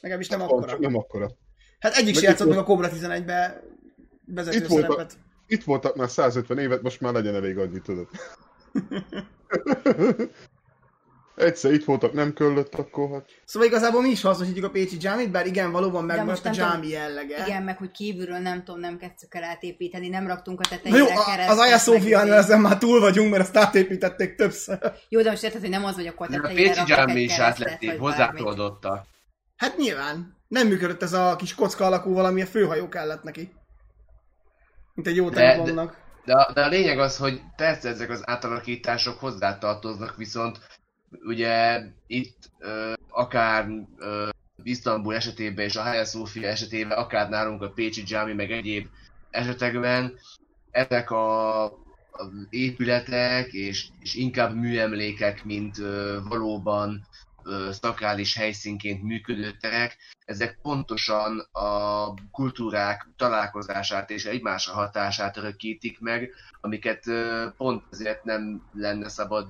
D: Legalábbis nem akkora.
C: Csak nem akkora.
D: Hát egyik se játszott meg a Cobra 11-be vezető
C: Itt
D: szerepet.
C: Itt voltak már 150 évet, most már legyen elég annyi, tudod. Egyszer itt voltak, nem köllött, akkor hát...
D: Szóval igazából mi is hasznosítjuk a Pécsi Dzsámit, bár igen, valóban
A: most
D: megmaradt a dzsámi jellege.
A: Igen, meg hogy kívülről nem tudom, nem kezdtük el átépíteni, nem raktunk a tetejére
D: jó, a-
A: keresztet,
D: az Aya Szófiánál
A: izé.
D: ezen már túl vagyunk, mert azt átépítették többször.
A: Jó, de most érted, hogy nem az, hogy akkor
E: De a
A: tetejére
E: Pécsi
A: raktak
E: Dzsámi is átlették, hozzátoldottak.
D: Hát nyilván. Nem működött ez a kis kocka alakú valami, a főhajó kellett neki. Mint egy jó
E: De-
D: templomnak.
E: De, a- de a lényeg az, hogy persze ezek az átalakítások hozzátartoznak, viszont ugye itt ö, akár ö, Isztambul esetében és a Hagia Sophia esetében, akár nálunk a Pécsi Dzsámi, meg egyéb esetekben ezek a, épületek és, és inkább műemlékek, mint ö, valóban ö, szakrális helyszínként működő terek, ezek pontosan a kultúrák találkozását és egymásra hatását örökítik meg, amiket pont ezért nem lenne szabad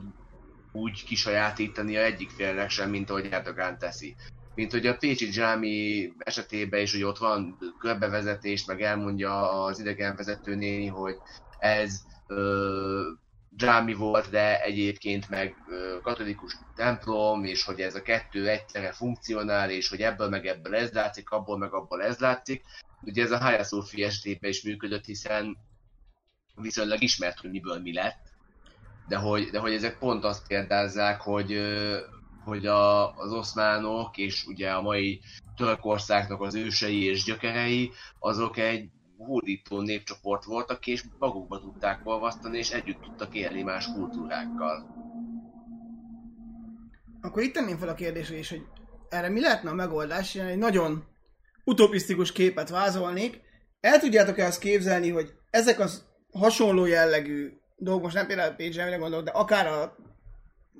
E: úgy kisajátítani a egyik félnek sem, mint ahogy Erdogán teszi. Mint hogy a Pécsi Dzsámi esetében is, hogy ott van körbevezetés, meg elmondja az idegenvezető néni, hogy ez ö, dzsámi volt, de egyébként meg ö, katolikus templom, és hogy ez a kettő egyszerre funkcionál, és hogy ebből meg ebből ez látszik, abból meg abból ez látszik. Ugye ez a Hagia Sophia esetében is működött, hiszen viszonylag ismert, hogy miből mi lett, de hogy, de hogy ezek pont azt példázzák, hogy, hogy a, az oszmánok és ugye a mai Törökországnak az ősei és gyökerei, azok egy hódító népcsoport voltak, és magukba tudták olvasztani, és együtt tudtak élni más kultúrákkal.
D: Akkor itt tenném fel a kérdést is, hogy erre mi lehetne a megoldás? Én egy nagyon utopisztikus képet vázolnék. El tudjátok-e azt képzelni, hogy ezek az hasonló jellegű dolgok, most nem például Pécsre gondolok, de akár a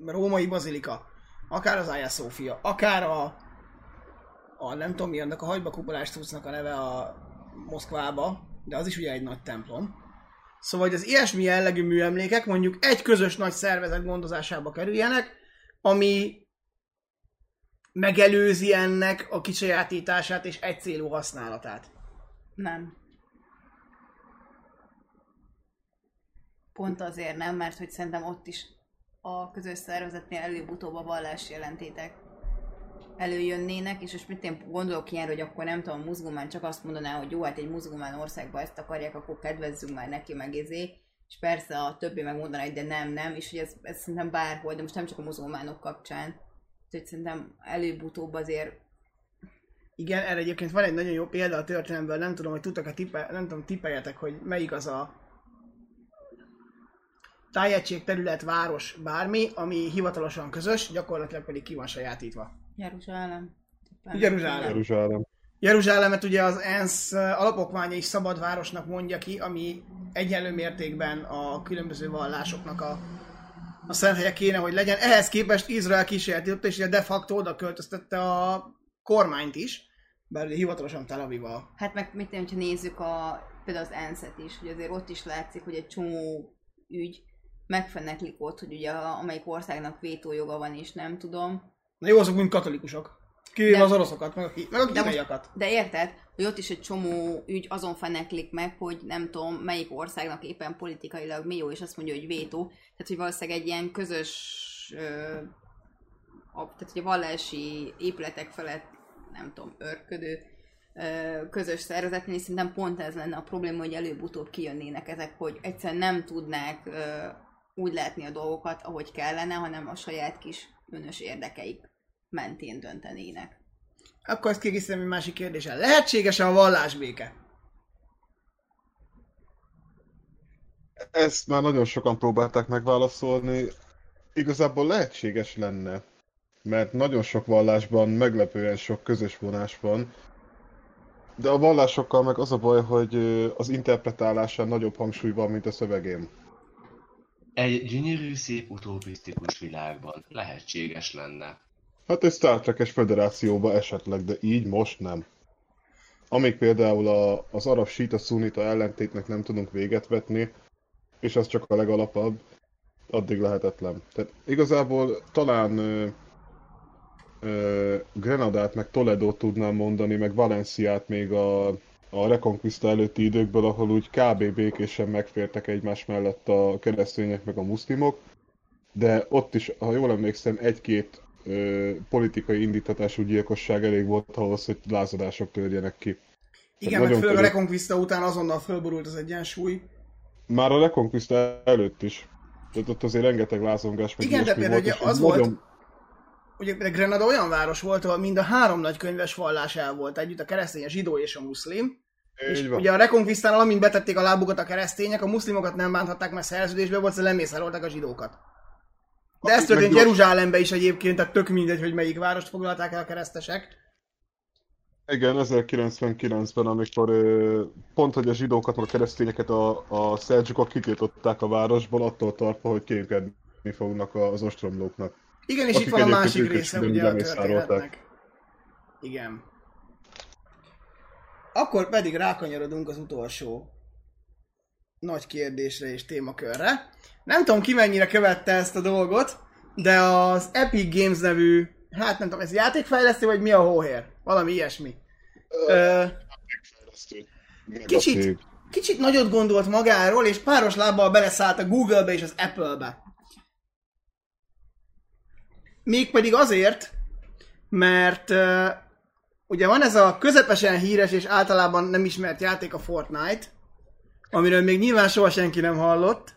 D: római bazilika, akár az Hagia Sophia, akár a, a nem tudom mi annak a hagyba kupolás cuccnak a neve a Moszkvába, de az is ugye egy nagy templom. Szóval, hogy az ilyesmi jellegű műemlékek mondjuk egy közös nagy szervezet gondozásába kerüljenek, ami megelőzi ennek a kisajátítását és egy célú használatát.
A: Nem. Pont azért nem, mert hogy szerintem ott is a közös szervezetnél előbb-utóbb a vallási jelentétek előjönnének, és most mit én gondolok ilyen, hogy akkor nem tudom, a muzulmán csak azt mondaná, hogy jó, hát egy muzulmán országban ezt akarják, akkor kedvezzünk már neki meg izé, és persze a többi megmondaná, hogy de nem, nem, és hogy ez, ez szerintem bárhol, de most nem csak a muzulmánok kapcsán. Úgyhogy szerintem előbb-utóbb azért
D: Igen, erre egyébként van egy nagyon jó példa a történelemből, nem tudom, hogy tudtak-e tippe, nem tudom, tippeljetek, hogy melyik az a tájegység, terület, város, bármi, ami hivatalosan közös, gyakorlatilag pedig ki van sajátítva.
A: Jeruzsálem.
D: Jeruzsálem.
C: Jeruzsálem.
D: Jeruzsálemet ugye az ENSZ alapokmánya is szabad városnak mondja ki, ami egyenlő mértékben a különböző vallásoknak a, a szent helye kéne, hogy legyen. Ehhez képest Izrael kísérletította, és ugye de facto oda költöztette a kormányt is, bár ugye hivatalosan Tel Aviv a...
A: Hát meg mit tudom, ha nézzük a, például az ENSZ-et is, hogy azért ott is látszik, hogy egy csomó ügy megfeneklik ott, hogy ugye amelyik országnak vétójoga van, és nem tudom.
D: Na jó, azok mind katolikusok. Kivéve
A: De-
D: az oroszokat, meg a, meg a
A: De
D: kínaiakat.
A: De érted, hogy ott is egy csomó ügy azon feneklik meg, hogy nem tudom, melyik országnak éppen politikailag mi jó, és azt mondja, hogy vétó. Tehát, hogy valószínűleg egy ilyen közös, ö, a, tehát, a vallási épületek felett, nem tudom, örködő ö, közös szervezetnél, szerintem pont ez lenne a probléma, hogy előbb-utóbb kijönnének ezek, hogy egyszerűen nem tudnák ö, úgy látni a dolgokat, ahogy kellene, hanem a saját kis önös érdekeik mentén döntenének.
D: Akkor ezt kiegészítem egy másik kérdéssel. Lehetséges-e a vallásbéke?
C: Ezt már nagyon sokan próbálták megválaszolni. Igazából lehetséges lenne, mert nagyon sok vallásban meglepően sok közös vonás van, de a vallásokkal meg az a baj, hogy az interpretálásán nagyobb hangsúly van, mint a szövegén.
E: Egy gyönyörű, szép, utopisztikus világban lehetséges lenne.
C: Hát egy Star Trek-es federációba esetleg, de így most nem. Amíg például a, az arab síta szunita ellentétnek nem tudunk véget vetni, és az csak a legalapabb, addig lehetetlen. Tehát igazából talán ö, ö, Grenadát meg Toledo tudnám mondani, meg Valenciát még a, a Reconquista előtti időkből, ahol úgy kb. békésen megfértek egymás mellett a keresztények meg a muszlimok, de ott is, ha jól emlékszem, egy-két ö, politikai indítatású gyilkosság elég volt ahhoz, hogy lázadások törjenek ki.
D: Igen, meg főleg a Reconquista után azonnal fölborult az egyensúly.
C: Már a Reconquista előtt is. Tehát ott azért rengeteg lázongás meg
D: Igen, de például
C: és
D: ugye az volt- Ugye Grenada olyan város volt, ahol mind a három nagy könyves vallás el volt együtt, a keresztény, a zsidó és a muszlim. És
C: van.
D: ugye a Reconquistánál, amint betették a lábukat a keresztények, a muszlimokat nem bánthatták, mert szerződésbe volt, szóval lemészárolták a zsidókat. De ez történt Jeruzsálembe is egyébként, tehát tök mindegy, hogy melyik várost foglalták el a keresztesek.
C: Igen, 1099-ben, amikor pont, hogy a zsidókat, meg a keresztényeket a, a szeldzsukok kitiltották a városból, attól tartva, hogy kémkedni fognak az ostromlóknak.
D: Igen, és
C: Akik
D: itt van a másik része ugye a történetnek. Igen. Akkor pedig rákanyarodunk az utolsó nagy kérdésre és témakörre. Nem tudom ki mennyire követte ezt a dolgot, de az Epic Games nevű, hát nem tudom, ez játékfejlesztő, vagy mi a hóhér? Valami ilyesmi. Ö. Kicsit. Kicsit nagyot gondolt magáról, és páros lábbal beleszállt a Google-be és az Apple-be. Mégpedig azért, mert uh, ugye van ez a közepesen híres és általában nem ismert játék a Fortnite, amiről még nyilván soha senki nem hallott.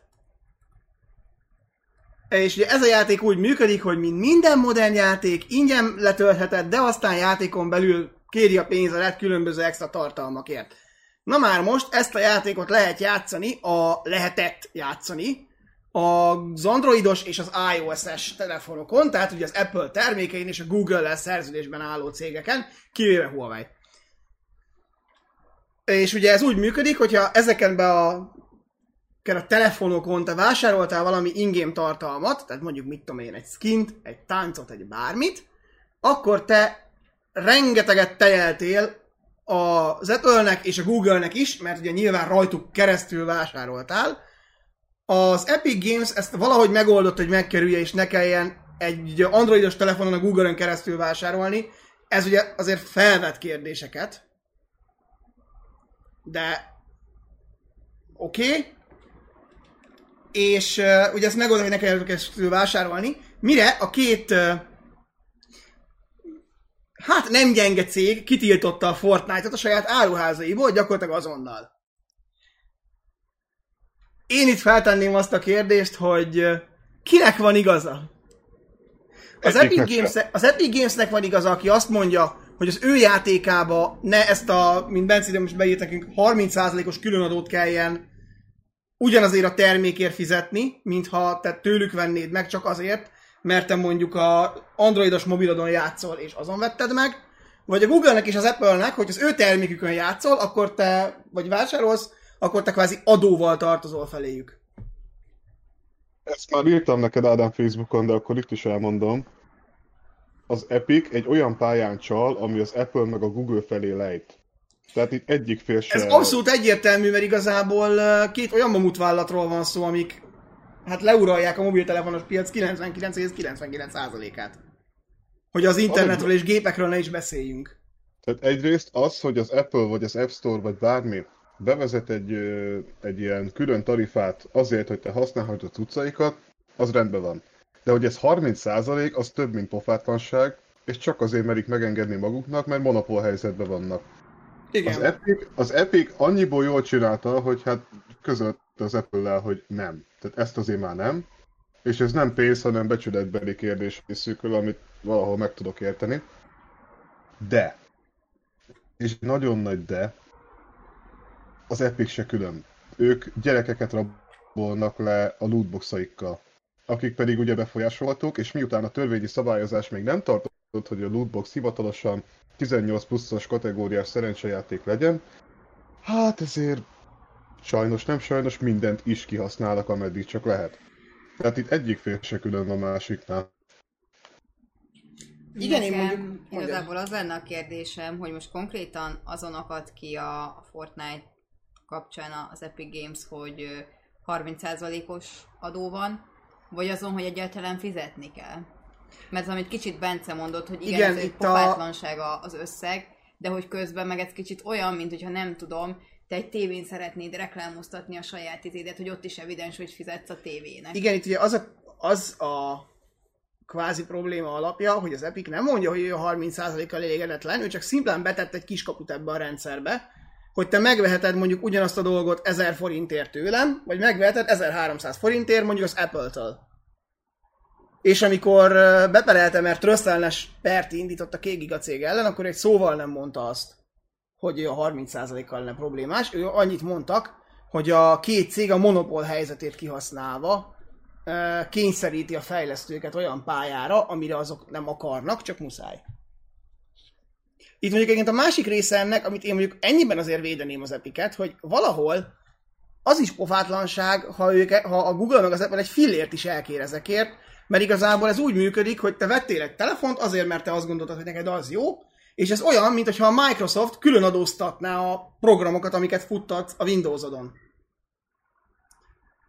D: És ugye ez a játék úgy működik, hogy mint minden modern játék, ingyen letöltheted, de aztán játékon belül kéri a pénzedet különböző extra tartalmakért. Na már most ezt a játékot lehet játszani, a lehetett játszani, az androidos és az iOS-es telefonokon, tehát ugye az Apple termékein és a Google-lel szerződésben álló cégeken, kivéve Huawei. És ugye ez úgy működik, hogyha ezeken be a, a telefonokon te vásároltál valami ingame tartalmat, tehát mondjuk mit tudom én, egy skint, egy táncot, egy bármit, akkor te rengeteget tejeltél az Apple-nek és a Google-nek is, mert ugye nyilván rajtuk keresztül vásároltál. Az Epic Games ezt valahogy megoldott, hogy megkerülje, és ne kelljen egy androidos telefonon a Google-ön keresztül vásárolni. Ez ugye azért felvet kérdéseket. De oké. Okay. És uh, ugye ezt megoldott, hogy ne kelljen keresztül vásárolni. Mire a két uh, hát nem gyenge cég kitiltotta a Fortnite-ot a saját áruházaiból, gyakorlatilag azonnal. Én itt feltenném azt a kérdést, hogy kinek van igaza? Az Epic, Games, az Epic Gamesnek van igaza, aki azt mondja, hogy az ő játékába ne ezt a, mint Bence most beírt nekünk, 30%-os különadót kelljen ugyanazért a termékért fizetni, mintha te tőlük vennéd meg csak azért, mert te mondjuk a androidos mobilodon játszol, és azon vetted meg, vagy a Google-nek és az Apple-nek, hogy az ő termékükön játszol, akkor te, vagy vásárolsz, akkor te kvázi adóval tartozol feléjük.
C: Ezt már írtam neked Ádám Facebookon, de akkor itt is elmondom. Az Epic egy olyan pályán csal, ami az Apple meg a Google felé lejt. Tehát itt egyik fél se...
D: Ez abszolút egyértelmű, mert igazából két olyan mamutvállalatról van szó, amik hát leuralják a mobiltelefonos piac 99,99%-át. Hogy az internetről és gépekről ne is beszéljünk.
C: Tehát egyrészt az, hogy az Apple vagy az App Store vagy bármi bevezet egy, egy ilyen külön tarifát azért, hogy te használhatod a cuccaikat, az rendben van. De hogy ez 30% az több, mint pofátlanság, és csak azért merik megengedni maguknak, mert monopól helyzetben vannak.
D: Igen.
C: Az Epic, az Epic annyiból jól csinálta, hogy hát között az Apple-lel, hogy nem. Tehát ezt azért már nem. És ez nem pénz, hanem becsületbeli kérdés részükről, amit valahol meg tudok érteni. De, és nagyon nagy de, az Epic se külön. Ők gyerekeket rabolnak le a lootboxaikkal, akik pedig ugye befolyásolhatók, és miután a törvényi szabályozás még nem tartott, hogy a lootbox hivatalosan 18 pluszos kategóriás szerencsejáték legyen, hát ezért sajnos nem sajnos mindent is kihasználnak, ameddig csak lehet. Tehát itt egyik fél se külön a másiknál.
D: Igen, én
A: Nekem
D: mondjuk-
A: Igazából az lenne a kérdésem, hogy most konkrétan azon akadt ki a Fortnite kapcsán az Epic Games, hogy ö, 30%-os adó van, vagy azon, hogy egyáltalán fizetni kell. Mert amit kicsit Bence mondott, hogy igen,
D: Igen,
A: ez egy pofátlanság a... az összeg, de hogy közben meg ez kicsit olyan, mint hogyha nem tudom, te egy tévén szeretnéd reklámoztatni a saját izédet, hogy ott is evidens, hogy fizetsz a tévének.
D: Igen, itt ugye az a, az a kvázi probléma alapja, hogy az Epic nem mondja, hogy ő a 30%-kal elégedetlen, ő csak szimplán betett egy kiskaput ebbe a rendszerbe, hogy te megveheted mondjuk ugyanazt a dolgot 1000 forintért tőlem, vagy megveheted 1300 forintért mondjuk az Apple-től. És amikor beperelte, mert trösztelnes pert indított a két giga cég ellen, akkor egy szóval nem mondta azt, hogy a 30%-kal lenne problémás. Ő annyit mondtak, hogy a két cég a monopól helyzetét kihasználva kényszeríti a fejlesztőket olyan pályára, amire azok nem akarnak, csak muszáj. Itt mondjuk egyébként a másik része ennek, amit én mondjuk ennyiben azért védeném az epiket, hogy valahol az is pofátlanság, ha, ők, ha a Google meg az Apple egy fillért is elkér ezekért, Mert igazából ez úgy működik, hogy te vettél egy telefont azért, mert te azt gondoltad, hogy neked az jó, és ez olyan, mintha a Microsoft külön adóztatná a programokat, amiket futtat a Windowsodon.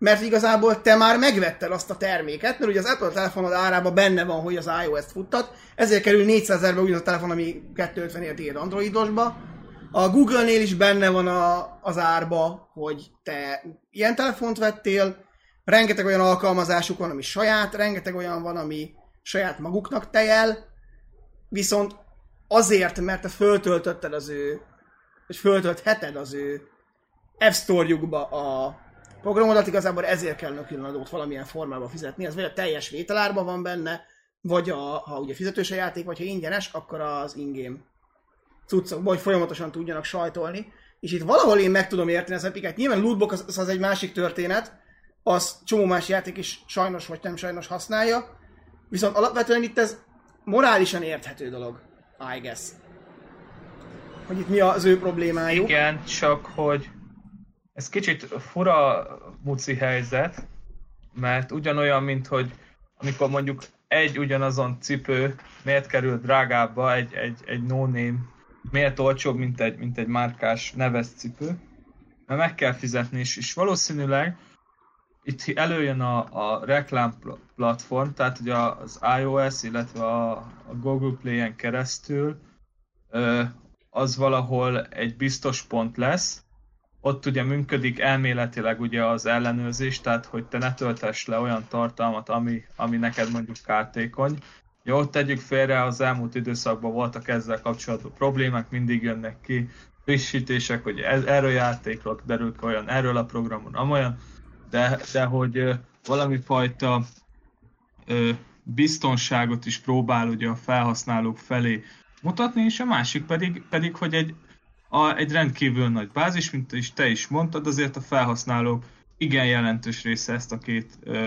D: Mert igazából te már megvetted azt a terméket, mert ugye az Apple telefonod árában benne van, hogy az iOS-t futtat, ezért kerül 400 ezerbe ugyanaz a telefon, ami 250 ért androidosba. A Google-nél is benne van a, az árba, hogy te ilyen telefont vettél, rengeteg olyan alkalmazásuk van, ami saját, rengeteg olyan van, ami saját maguknak tejel, viszont azért, mert te föltöltötted az ő, és föltöltheted az ő App Store-jukba a programodat, igazából ezért kell külön adót valamilyen formában fizetni, ez vagy a teljes vételárban van benne, vagy a, ha ugye fizetős a játék, vagy ha ingyenes, akkor az ingame cuccokból, hogy folyamatosan tudjanak sajtolni. És itt valahol én meg tudom érteni az epiket. Nyilván lootbox az, az egy másik történet, az csomó más játék is sajnos vagy nem sajnos használja, viszont alapvetően itt ez morálisan érthető dolog, I guess. Hogy itt mi az ő problémájuk.
B: Igen, csak hogy ez kicsit fura muci helyzet, mert ugyanolyan, mint hogy amikor mondjuk egy ugyanazon cipő miért kerül drágábba egy, egy, egy no-name, miért olcsóbb, mint egy, mint egy márkás neves cipő, mert meg kell fizetni, és, és valószínűleg itt előjön a, a reklám platform, tehát ugye az iOS, illetve a, a Google Play-en keresztül az valahol egy biztos pont lesz, ott ugye működik elméletileg ugye az ellenőrzés, tehát hogy te ne töltess le olyan tartalmat, ami, ami neked mondjuk kártékony. Jó, tegyük félre, az elmúlt időszakban voltak ezzel kapcsolatban problémák, mindig jönnek ki frissítések, hogy ez, erről játékról derül ki olyan, erről a programon, amolyan, de, de hogy valami fajta ö, biztonságot is próbál ugye a felhasználók felé mutatni, és a másik pedig, pedig hogy egy, a, egy rendkívül nagy bázis, mint is te is mondtad, azért a felhasználók igen jelentős része ezt a két ö,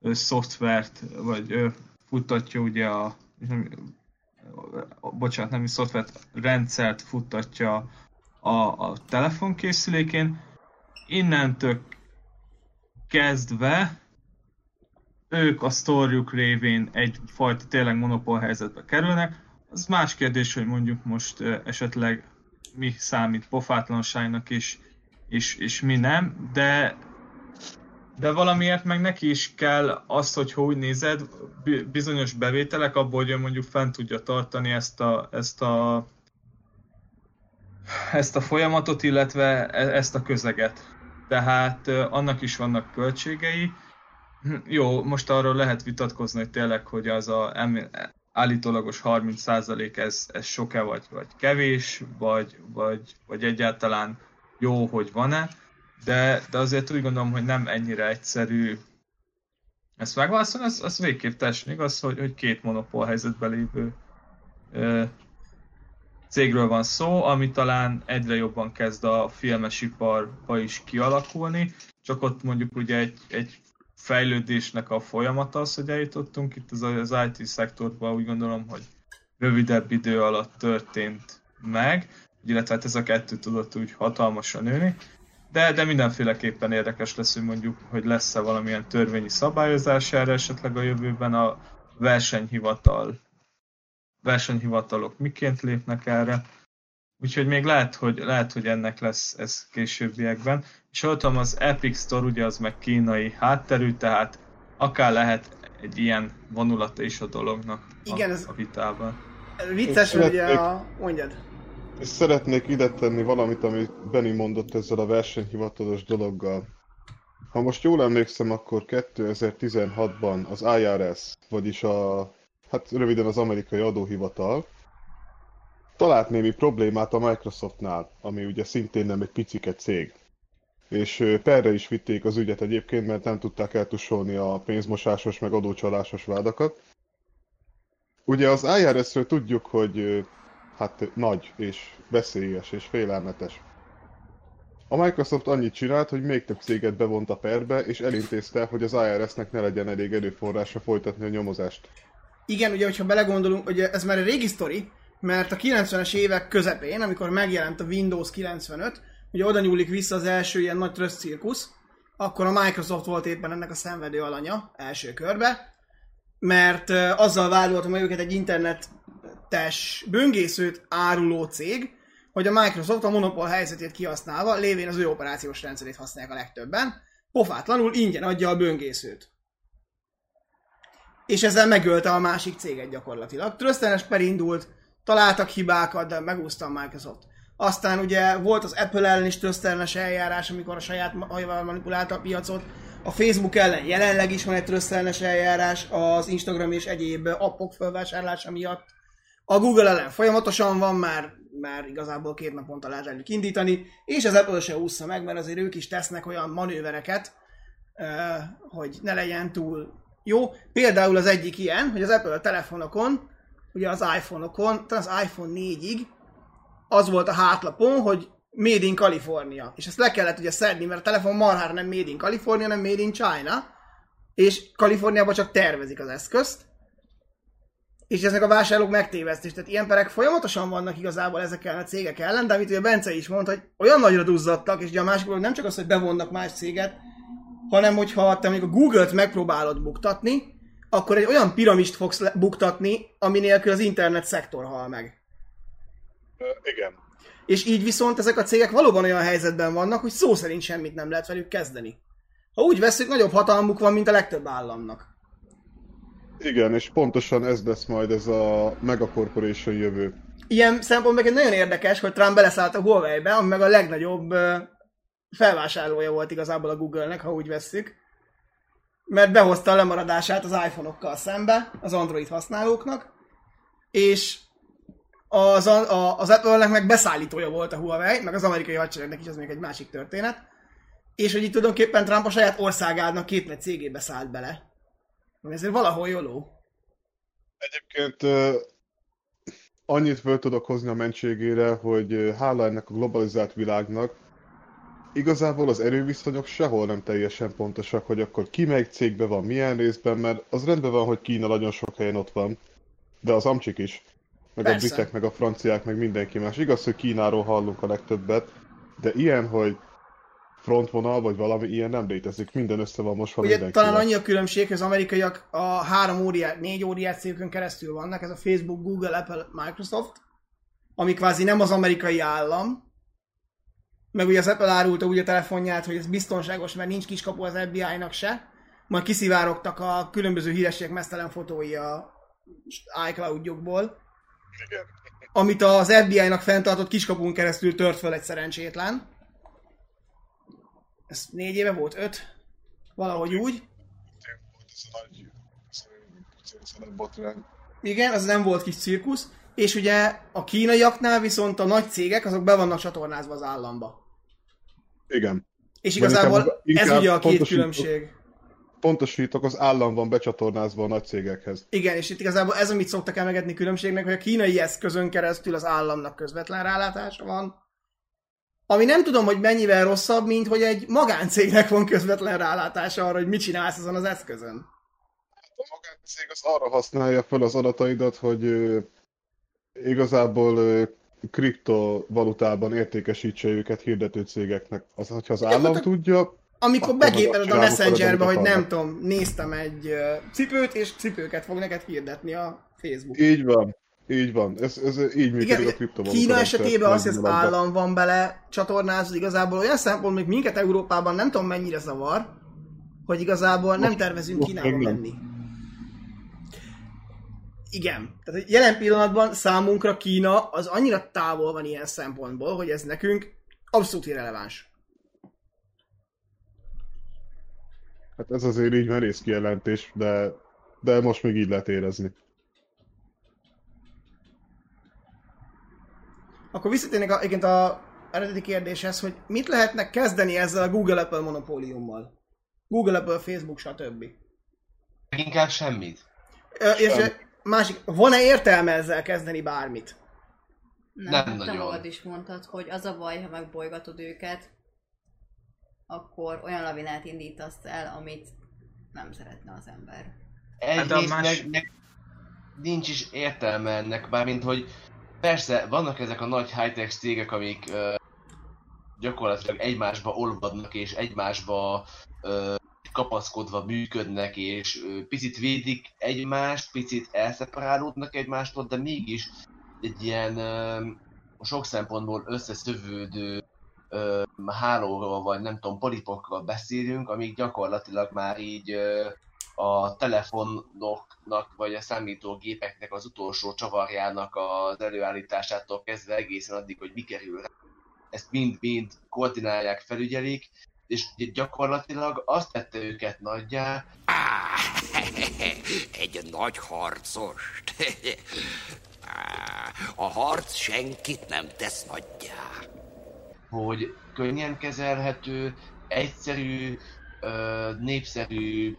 B: ö, szoftvert, vagy ö, futtatja ugye a, nem, bocsánat, nem is szoftvert, rendszert futtatja a, a telefonkészülékén. Innentől kezdve ők a sztorjuk révén egyfajta tényleg monopól helyzetbe kerülnek. Az más kérdés, hogy mondjuk most esetleg mi számít pofátlanságnak és, és, és mi nem, de de valamiért meg neki is kell azt, hogy úgy nézed, bizonyos bevételek abból, hogy mondjuk fent tudja tartani ezt a, ezt a, ezt a folyamatot, illetve e, ezt a közeget. Tehát annak is vannak költségei. Hm, jó, most arról lehet vitatkozni, hogy tényleg, hogy az a állítólagos 30% ez, ez sok-e vagy, vagy kevés, vagy, vagy, vagy egyáltalán jó, hogy van-e, de, de azért úgy gondolom, hogy nem ennyire egyszerű ezt megválaszolni, az, az végképp teljesen igaz, hogy, hogy két monopól helyzetben lévő ö, cégről van szó, ami talán egyre jobban kezd a filmesiparba is kialakulni, csak ott mondjuk ugye egy, egy fejlődésnek a folyamata az, hogy eljutottunk itt az, az IT szektorban, úgy gondolom, hogy rövidebb idő alatt történt meg, illetve hát ez a kettő tudott úgy hatalmasan nőni, de, de mindenféleképpen érdekes lesz, hogy mondjuk, hogy lesz-e valamilyen törvényi szabályozás erre esetleg a jövőben a versenyhivatal, versenyhivatalok miként lépnek erre, Úgyhogy még lehet, hogy, lehet, hogy ennek lesz ez későbbiekben. És voltam az Epic Store, ugye az meg kínai hátterű, tehát akár lehet egy ilyen vonulata is a dolognak
D: Igen,
B: a,
D: ez...
B: a vitában.
D: Vicces, hogy ugye a... Mondjad.
C: És szeretnék ide tenni valamit, amit Benny mondott ezzel a versenyhivatalos dologgal. Ha most jól emlékszem, akkor 2016-ban az IRS, vagyis a, hát röviden az amerikai adóhivatal, talált némi problémát a Microsoftnál, ami ugye szintén nem egy picike cég. És perre is vitték az ügyet egyébként, mert nem tudták eltusolni a pénzmosásos meg adócsalásos vádakat. Ugye az IRS-ről tudjuk, hogy hát nagy és veszélyes és félelmetes. A Microsoft annyit csinált, hogy még több céget bevont a perbe, és elintézte, hogy az IRS-nek ne legyen elég erőforrása folytatni a nyomozást.
D: Igen, ugye, hogyha belegondolunk, ugye ez már egy régi sztori, mert a 90-es évek közepén, amikor megjelent a Windows 95, ugye oda nyúlik vissza az első ilyen nagy trössz cirkusz, akkor a Microsoft volt éppen ennek a szenvedő alanya első körbe, mert azzal vádolta meg őket egy internetes böngészőt áruló cég, hogy a Microsoft a monopól helyzetét kihasználva, lévén az ő operációs rendszerét használják a legtöbben, pofátlanul ingyen adja a böngészőt. És ezzel megölte a másik céget gyakorlatilag. Trösztenes per indult, találtak hibákat, de megúszta a Microsoft. Aztán ugye volt az Apple ellen is trösztelnes eljárás, amikor a saját hajával manipulálta a piacot. A Facebook ellen jelenleg is van egy trösztelnes eljárás az Instagram és egyéb appok felvásárlása miatt. A Google ellen folyamatosan van, már, már igazából két naponta lehet elég indítani, és az Apple se úszza meg, mert azért ők is tesznek olyan manővereket, hogy ne legyen túl jó. Például az egyik ilyen, hogy az Apple telefonokon, ugye az iPhone-okon, talán az iPhone 4-ig az volt a hátlapon, hogy Made in California. És ezt le kellett ugye szedni, mert a telefon marhára nem Made in California, nem Made in China. És Kaliforniában csak tervezik az eszközt. És ezek a vásárlók megtévesztés. Tehát ilyen perek folyamatosan vannak igazából ezek ellen a cégek ellen, de amit ugye Bence is mondta, hogy olyan nagyra duzzadtak, és ugye a másik nem csak az, hogy bevonnak más céget, hanem hogyha te mondjuk a Google-t megpróbálod buktatni, akkor egy olyan piramist fogsz le- buktatni, ami nélkül az internet szektor hal meg.
C: Ö, igen.
D: És így viszont ezek a cégek valóban olyan helyzetben vannak, hogy szó szerint semmit nem lehet velük kezdeni. Ha úgy veszük, nagyobb hatalmuk van, mint a legtöbb államnak.
C: Igen, és pontosan ez lesz majd ez a Mega Corporation jövő.
D: Ilyen szempontból meg nagyon érdekes, hogy Trump beleszállt a Huawei-be, ami meg a legnagyobb felvásárlója volt igazából a Google-nek, ha úgy vesszük. Mert behozta a lemaradását az iPhone-okkal szembe, az Android használóknak, és az, a, az Apple-nek meg beszállítója volt a Huawei, meg az amerikai hadseregnek is, az még egy másik történet. És hogy itt tulajdonképpen Trump a saját országának két nagy cégébe szállt bele. Ezért valahol jóló.
C: Egyébként annyit föl tudok hozni a mentségére, hogy hála ennek a globalizált világnak, igazából az erőviszonyok sehol nem teljesen pontosak, hogy akkor ki melyik cégben van, milyen részben, mert az rendben van, hogy Kína nagyon sok helyen ott van, de az amcsik is, meg
D: Persze.
C: a britek, meg a franciák, meg mindenki más. Igaz, hogy Kínáról hallunk a legtöbbet, de ilyen, hogy frontvonal, vagy valami ilyen nem létezik. Minden össze van most
D: Ugye
C: mindenkivel.
D: talán annyi a különbség, hogy az amerikaiak a három óriás, négy óriás cégükön keresztül vannak, ez a Facebook, Google, Apple, Microsoft, ami kvázi nem az amerikai állam, meg ugye az Apple árulta úgy a telefonját, hogy ez biztonságos, mert nincs kiskapu az FBI-nak se, majd kiszivárogtak a különböző hírességek mesztelen fotói a iCloud-jukból, amit az FBI-nak fenntartott kiskapun keresztül tört föl egy szerencsétlen. Ez négy éve volt? Öt? Valahogy úgy. Igen, az nem volt kis cirkusz. És ugye a kínaiaknál viszont a nagy cégek, azok be vannak csatornázva az államba.
C: Igen.
D: És igazából
C: inkább-
D: ez ugye a két különbség.
C: Pontosítok, az állam van becsatornázva a nagy cégekhez.
D: Igen, és itt igazából ez, amit szoktak emlegetni különbségnek, hogy a kínai eszközön keresztül az államnak közvetlen rálátása van. Ami nem tudom, hogy mennyivel rosszabb, mint hogy egy magáncégnek van közvetlen rálátása arra, hogy mit csinálsz azon az eszközön.
C: A magáncég az arra használja fel az adataidat, hogy igazából kriptovalutában értékesítse őket hirdető cégeknek. Az, hogyha az állam
D: Gyakorlatilag-
C: tudja,
D: Amikor begépeled a Messengerbe, hogy nem tudom, néztem egy cipőt, és cipőket fog neked hirdetni a Facebook.
C: így van. Így van. Ez, ez így működik
D: Igen,
C: a kriptovaluta.
D: Kína esetében az, hogy az állam van bele csatornázva, igazából olyan szempont, hogy minket Európában nem tudom mennyire zavar, hogy igazából nem tervezünk Kínába
C: még
D: menni. Igen. Tehát jelen pillanatban számunkra Kína az annyira távol van ilyen szempontból, hogy ez nekünk abszolút irreleváns.
C: Hát ez azért így merész kijelentés, de, de most még így lehet érezni.
D: Akkor visszatérnek a, egyébként a eredeti kérdéshez, hogy mit lehetne kezdeni ezzel a Google-Apple monopóliummal? Google, Apple, Facebook, stb.
E: Inkább semmit.
D: Ö, és
C: Sem.
D: Másik, van-e értelme ezzel kezdeni bármit?
A: Nem,
E: Nem
A: te magad is mondtad, hogy az a baj, ha megbolygatod őket, akkor olyan lavinát indítasz el, amit nem szeretne az ember.
E: Egyrészt
B: Hát más-
E: meg, meg nincs is értelme ennek, bármint hogy persze vannak ezek a nagy high-tech cégek, amik ö, gyakorlatilag egymásba olvadnak és egymásba ö, kapaszkodva működnek, és picit védik egymást, picit elszeparálódnak egymástól, de mégis egy ilyen sok szempontból összeszövődő ö, hálóról, vagy nem tudom, polipokról beszélünk, amik gyakorlatilag már így ö, a telefonoknak, vagy a számítógépeknek az utolsó csavarjának az előállításától kezdve egészen addig, hogy mi kerül rá. Ezt mind-mind koordinálják, felügyelik, és gyakorlatilag azt tette őket nagyjá,
F: Egy nagy harcost. A harc senkit nem tesz nagyjá.
E: hogy könnyen kezelhető, egyszerű, népszerű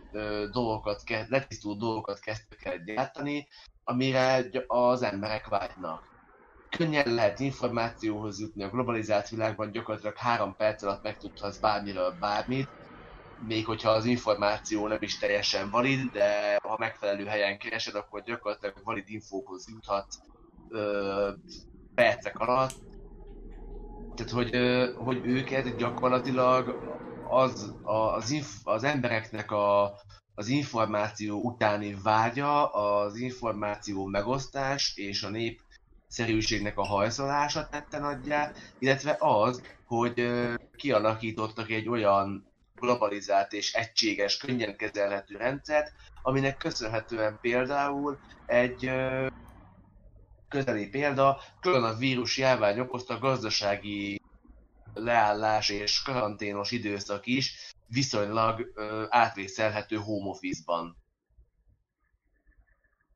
E: dolgokat, letisztult dolgokat kezdtek el gyártani, amire az emberek vágynak. Könnyen lehet információhoz jutni a globalizált világban, gyakorlatilag három perc alatt megtudhatsz bármiről bármit, még hogyha az információ nem is teljesen valid, de ha megfelelő helyen keresed, akkor gyakorlatilag valid infókhoz juthatsz ö, percek alatt, tehát, hogy, ö, hogy őket gyakorlatilag az, az, inf, az embereknek a, az információ utáni vágya, az információ megosztás és a népszerűségnek a hajszolása tette nagyjá, illetve az, hogy kialakítottak egy olyan globalizált és egységes, könnyen kezelhető rendszert, aminek köszönhetően például egy közeli példa, koronavírus járvány okozta gazdasági leállás és karanténos időszak is viszonylag átvészelhető home office-ban.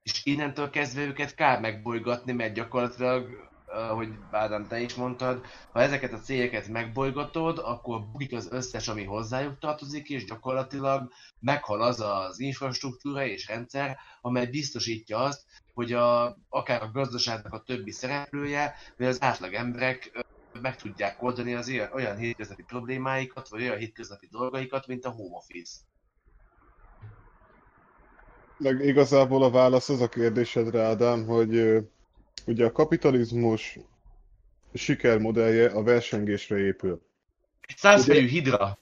E: És innentől kezdve őket kár megbolygatni, mert gyakorlatilag, ahogy Ádám te is mondtad, ha ezeket a cégeket megbolygatod, akkor bukik az összes, ami hozzájuk tartozik, és gyakorlatilag meghal az az infrastruktúra és rendszer, amely biztosítja azt, hogy a, akár a gazdaságnak a többi szereplője, vagy az átlag emberek ö, meg tudják oldani az olyan, olyan hétköznapi problémáikat, vagy olyan hétköznapi dolgaikat, mint a home office.
C: Meg igazából a válasz az a kérdésedre, Ádám, hogy ugye a kapitalizmus sikermodellje a versengésre épül.
E: Egy százfejű hidra!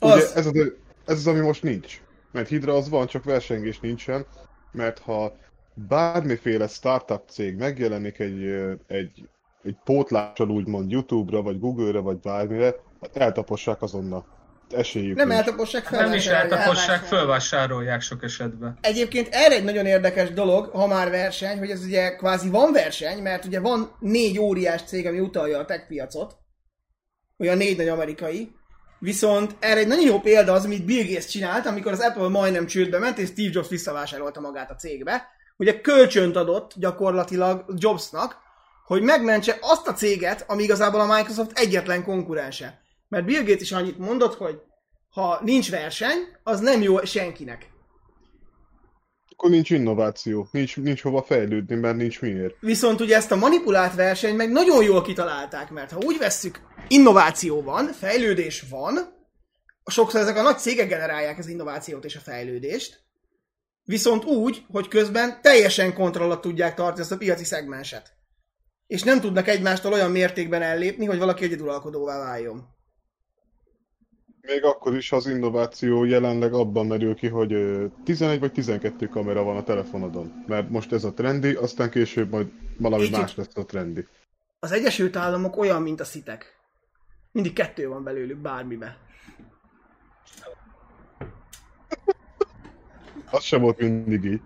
C: Ugye
D: Az,
C: ez az, ez az, ami most nincs. Mert Hydra az van, csak versengés nincsen, mert ha bármiféle startup cég megjelenik egy, egy, egy pótlással úgymond YouTube-ra, vagy Google-ra, vagy bármire, hát eltapossák azonnal. Esélyük
D: nem eltapossák fel.
B: Nem is eltapossák, fölvásárolják sok esetben.
D: Egyébként erre egy nagyon érdekes dolog, ha már verseny, hogy ez ugye kvázi van verseny, mert ugye van négy óriás cég, ami utalja a tech piacot, olyan négy nagy amerikai, viszont erre egy nagyon jó példa az, amit Bill Gates csinált, amikor az Apple majdnem csődbe ment, és Steve Jobs visszavásárolta magát a cégbe, ugye kölcsönt adott gyakorlatilag Jobsnak, hogy megmentse azt a céget, ami igazából a Microsoft egyetlen konkurense. Mert Bill Gates is annyit mondott, hogy ha nincs verseny, az nem jó senkinek.
C: Akkor nincs innováció, nincs, nincs hova fejlődni, mert nincs miért.
D: Viszont ugye ezt a manipulált versenyt meg nagyon jól kitalálták, mert ha úgy vesszük, innováció van, fejlődés van, sokszor ezek a nagy cégek generálják az innovációt és a fejlődést, viszont úgy, hogy közben teljesen kontroll alatt tudják tartani ezt a piaci szegmenset. És nem tudnak egymástól olyan mértékben ellépni, hogy valaki egyeduralkodóvá váljon.
C: Még akkor is, az innováció jelenleg abban merül ki, hogy ö, 11 vagy 12 kamera van a telefonodon. Mert most ez a trendi, aztán később majd valami
D: Így
C: más lesz a trendi.
D: Az Egyesült Államok olyan, mint a szitek. Mindig kettő van belőlük bármibe.
C: Az sem volt mindig így,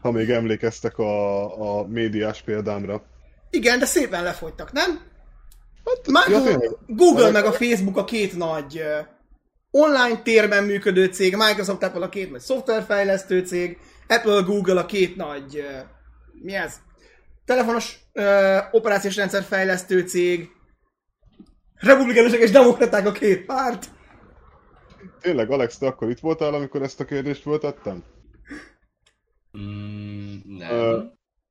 C: ha még emlékeztek a, a médiás példámra.
D: Igen, de szépen lefogytak, nem?
C: Hát,
D: Már
C: ja.
D: Google meg a Facebook a két nagy online térben működő cég, Microsoft Apple a két nagy szoftverfejlesztő cég, Apple Google a két nagy, mi ez? Telefonos ö, operációs rendszer fejlesztő cég, republikánusok és demokraták a két párt.
C: Tényleg, Alex, te akkor itt voltál, amikor ezt a kérdést föltettem?
E: Mm, nem.
C: Ö,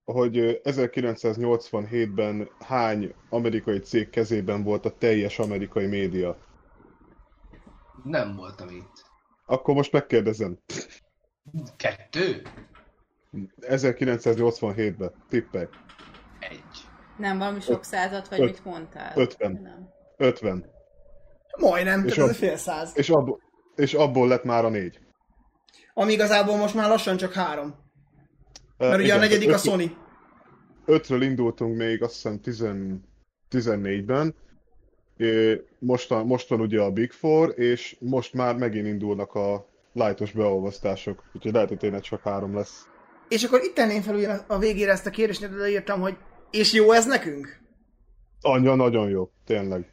C: hogy ö, 1987-ben hány amerikai cég kezében volt a teljes amerikai média?
E: Nem voltam itt.
C: Akkor most megkérdezem.
E: Kettő?
C: 1987-ben, tippelj.
E: Egy.
A: Nem, valami sok százat, vagy
C: Öt-
A: mit mondtál?
C: ötven.
A: Nem.
C: 50.
D: Majdnem,
C: És
D: tehát ez
C: a-
D: a fél száz.
C: És abból, és abból lett már a négy.
D: Ami igazából most már lassan csak három. Mert ugye
C: igen,
D: a negyedik a
C: öt-
D: Sony.
C: Ötről indultunk még azt hiszem 10, 14-ben, É, most van, most van ugye a Big Four, és most már megint indulnak a lightos beolvasztások, úgyhogy lehet, hogy tényleg csak három lesz.
D: És akkor itt tenném fel a végére ezt a kérdést, de írtam, hogy és jó ez nekünk?
C: Anya nagyon jó, tényleg.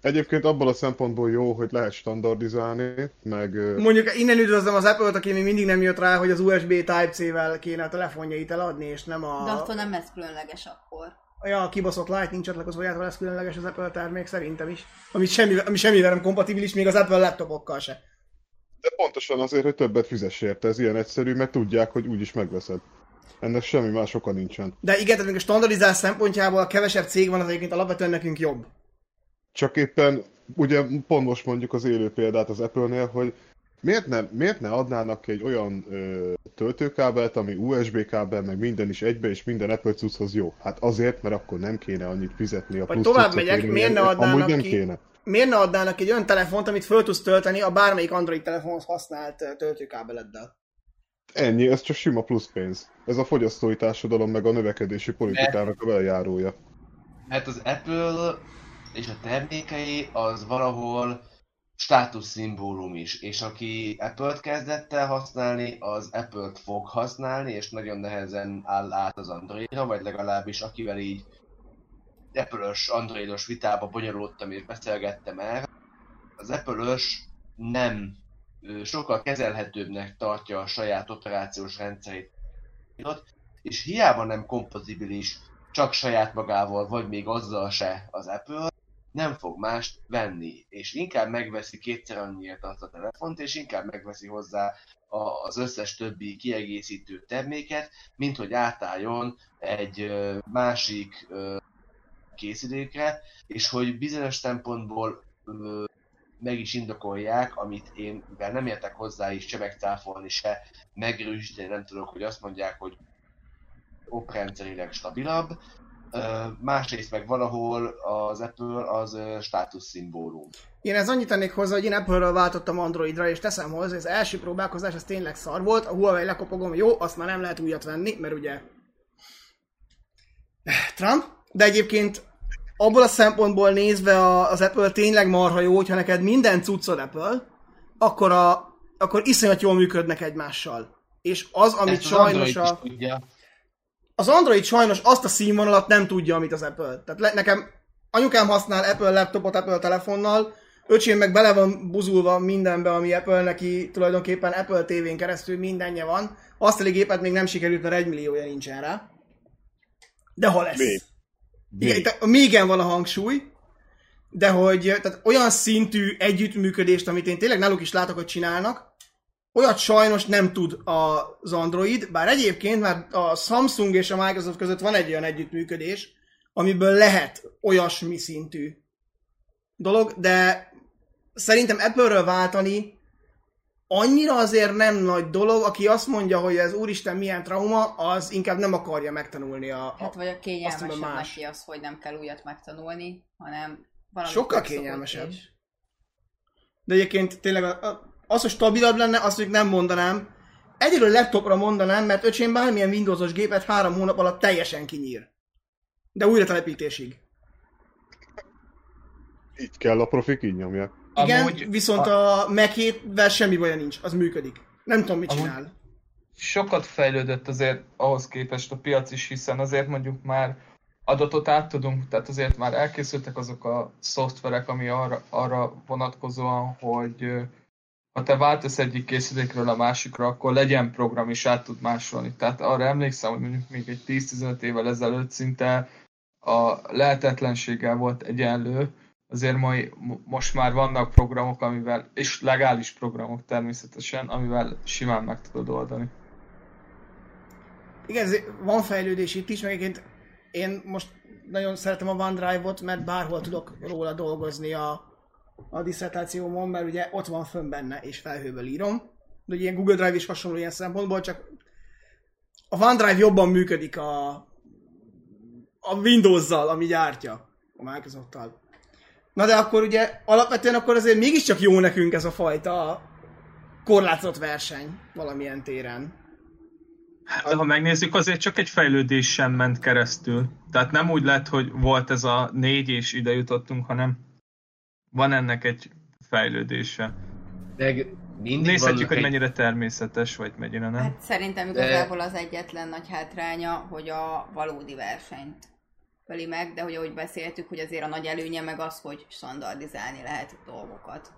C: Egyébként abból a szempontból jó, hogy lehet standardizálni, meg
D: Mondjuk innen üdvözlöm az Apple-t, aki még mindig nem jött rá, hogy az USB Type-C-vel kéne a telefonjait eladni, és nem a...
A: De attól nem lesz különleges akkor.
D: Ja, a kibaszott Lightning csatlakozójától lesz különleges az Apple termék szerintem is. Ami, semmi, ami semmivel nem kompatibilis, még az Apple laptopokkal se.
C: de pontosan azért, hogy többet fizess érte, ez ilyen egyszerű, mert tudják, hogy úgyis megveszed. Ennek semmi más oka nincsen.
D: De igen, tehát még a standardizás szempontjából a kevesebb cég van, az egyébként alapvetően nekünk jobb.
C: Csak éppen, ugye pont most mondjuk az élő példát az Apple-nél, hogy miért ne, miért ne adnának egy olyan ö, töltőkábelt, ami USB kábel, meg minden is egybe, és minden Apple cucchoz jó? Hát azért, mert akkor nem kéne annyit fizetni a
D: Vagy
C: plusz
D: tovább megyek, miért ne
C: amúgy
D: adnának
C: nem
D: ki-
C: kéne.
D: Miért ne adnának egy olyan telefont, amit föl tudsz tölteni a bármelyik Android telefonhoz használt töltőkábeleddel?
C: Ennyi, ez csak sima plusz pénz. Ez a fogyasztói társadalom meg a növekedési politikának a velejárója.
E: Hát az Apple és a termékei az valahol státuszszimbólum is, és aki Apple-t kezdett el használni, az Apple-t fog használni, és nagyon nehezen áll át az Androidra, vagy legalábbis akivel így Apple-ös, Androidos vitába bonyolódtam és beszélgettem el, az Apple-ös nem sokkal kezelhetőbbnek tartja a saját operációs rendszerét, és hiába nem kompatibilis csak saját magával, vagy még azzal se az Apple, nem fog mást venni, és inkább megveszi kétszer annyiért azt a telefont, és inkább megveszi hozzá az összes többi kiegészítő terméket, mint hogy átálljon egy másik készülékre, és hogy bizonyos szempontból meg is indokolják, amit én, mivel nem értek hozzá is csevegcáfolni se, megerősíteni nem tudok, hogy azt mondják, hogy oprendszerileg stabilabb, másrészt meg valahol az Apple az státuszszimbólum.
D: Én ez annyit tennék hozzá, hogy én Apple-ről váltottam Androidra, és teszem hozzá, az első próbálkozás az tényleg szar volt, a Huawei lekopogom, jó, azt már nem lehet újat venni, mert ugye Trump, de egyébként abból a szempontból nézve az Apple tényleg marha jó, hogyha neked minden cuccod Apple, akkor, a, akkor iszonyat jól működnek egymással. És az, amit
E: Ezt az
D: sajnos
E: Android
D: a...
E: tudja.
D: Az Android sajnos azt a színvonalat nem tudja, amit az Apple. Tehát le, nekem anyukám használ Apple laptopot Apple telefonnal, öcsém meg bele van buzulva mindenbe, ami Apple neki tulajdonképpen Apple TV-n keresztül mindenje van. Azt a gépet még nem sikerült, mert egy milliója nincsen rá. De ha lesz.
C: Még.
D: Igen, itt mégen van a hangsúly, de hogy tehát olyan szintű együttműködést, amit én tényleg náluk is látok, hogy csinálnak, olyat sajnos nem tud az Android, bár egyébként már a Samsung és a Microsoft között van egy olyan együttműködés, amiből lehet olyasmi szintű dolog, de szerintem Apple-ről váltani annyira azért nem nagy dolog, aki azt mondja, hogy ez úristen milyen trauma, az inkább nem akarja megtanulni a, a
A: Hát vagy a kényelmesebb
D: más.
A: neki az, hogy nem kell újat megtanulni, hanem valami
D: Sokkal kényelmesebb.
A: is.
D: De egyébként tényleg a- a- az, hogy stabilabb lenne, azt még nem mondanám. Egyről laptopra mondanám, mert öcsém bármilyen Windowsos gépet három hónap alatt teljesen kinyír. De újra telepítésig.
C: Így kell, a profik így nyomják.
D: Igen,
B: Amúgy
D: viszont a, a Mac-vel semmi baja nincs, az működik. Nem tudom, mit
B: Amúgy-
D: csinál.
B: sokat fejlődött azért ahhoz képest a piac is, hiszen azért mondjuk már adatot át tudunk, tehát azért már elkészültek azok a szoftverek, ami arra, arra vonatkozóan, hogy ha te váltasz egyik készülékről a másikra, akkor legyen program is át tud másolni. Tehát arra emlékszem, hogy mondjuk még egy 10-15 évvel ezelőtt szinte a lehetetlenséggel volt egyenlő, azért mai, mo- most már vannak programok, amivel, és legális programok természetesen, amivel simán meg tudod oldani.
D: Igen, ez- van fejlődés itt is, meg egyébként én most nagyon szeretem a OneDrive-ot, mert bárhol tudok róla dolgozni a, a diszertációmon, mert ugye ott van fönn benne, és felhőből írom. De ilyen Google Drive is hasonló ilyen szempontból, csak a OneDrive jobban működik a, a Windows-zal, ami gyártja a Microsoft-tal. Na de akkor ugye alapvetően akkor azért mégiscsak jó nekünk ez a fajta korlátozott verseny valamilyen téren.
B: De ha megnézzük, azért csak egy fejlődés sem ment keresztül. Tehát nem úgy lett, hogy volt ez a négy és ide jutottunk, hanem van ennek egy fejlődése.
E: Meg mindig
B: Nézhetjük, hogy
E: egy-
B: mennyire természetes, vagy mennyire nem.
A: Hát szerintem igazából az egyetlen nagy hátránya, hogy a valódi versenyt öli meg, de hogy ahogy beszéltük, hogy azért a nagy előnye meg az, hogy standardizálni lehet dolgokat.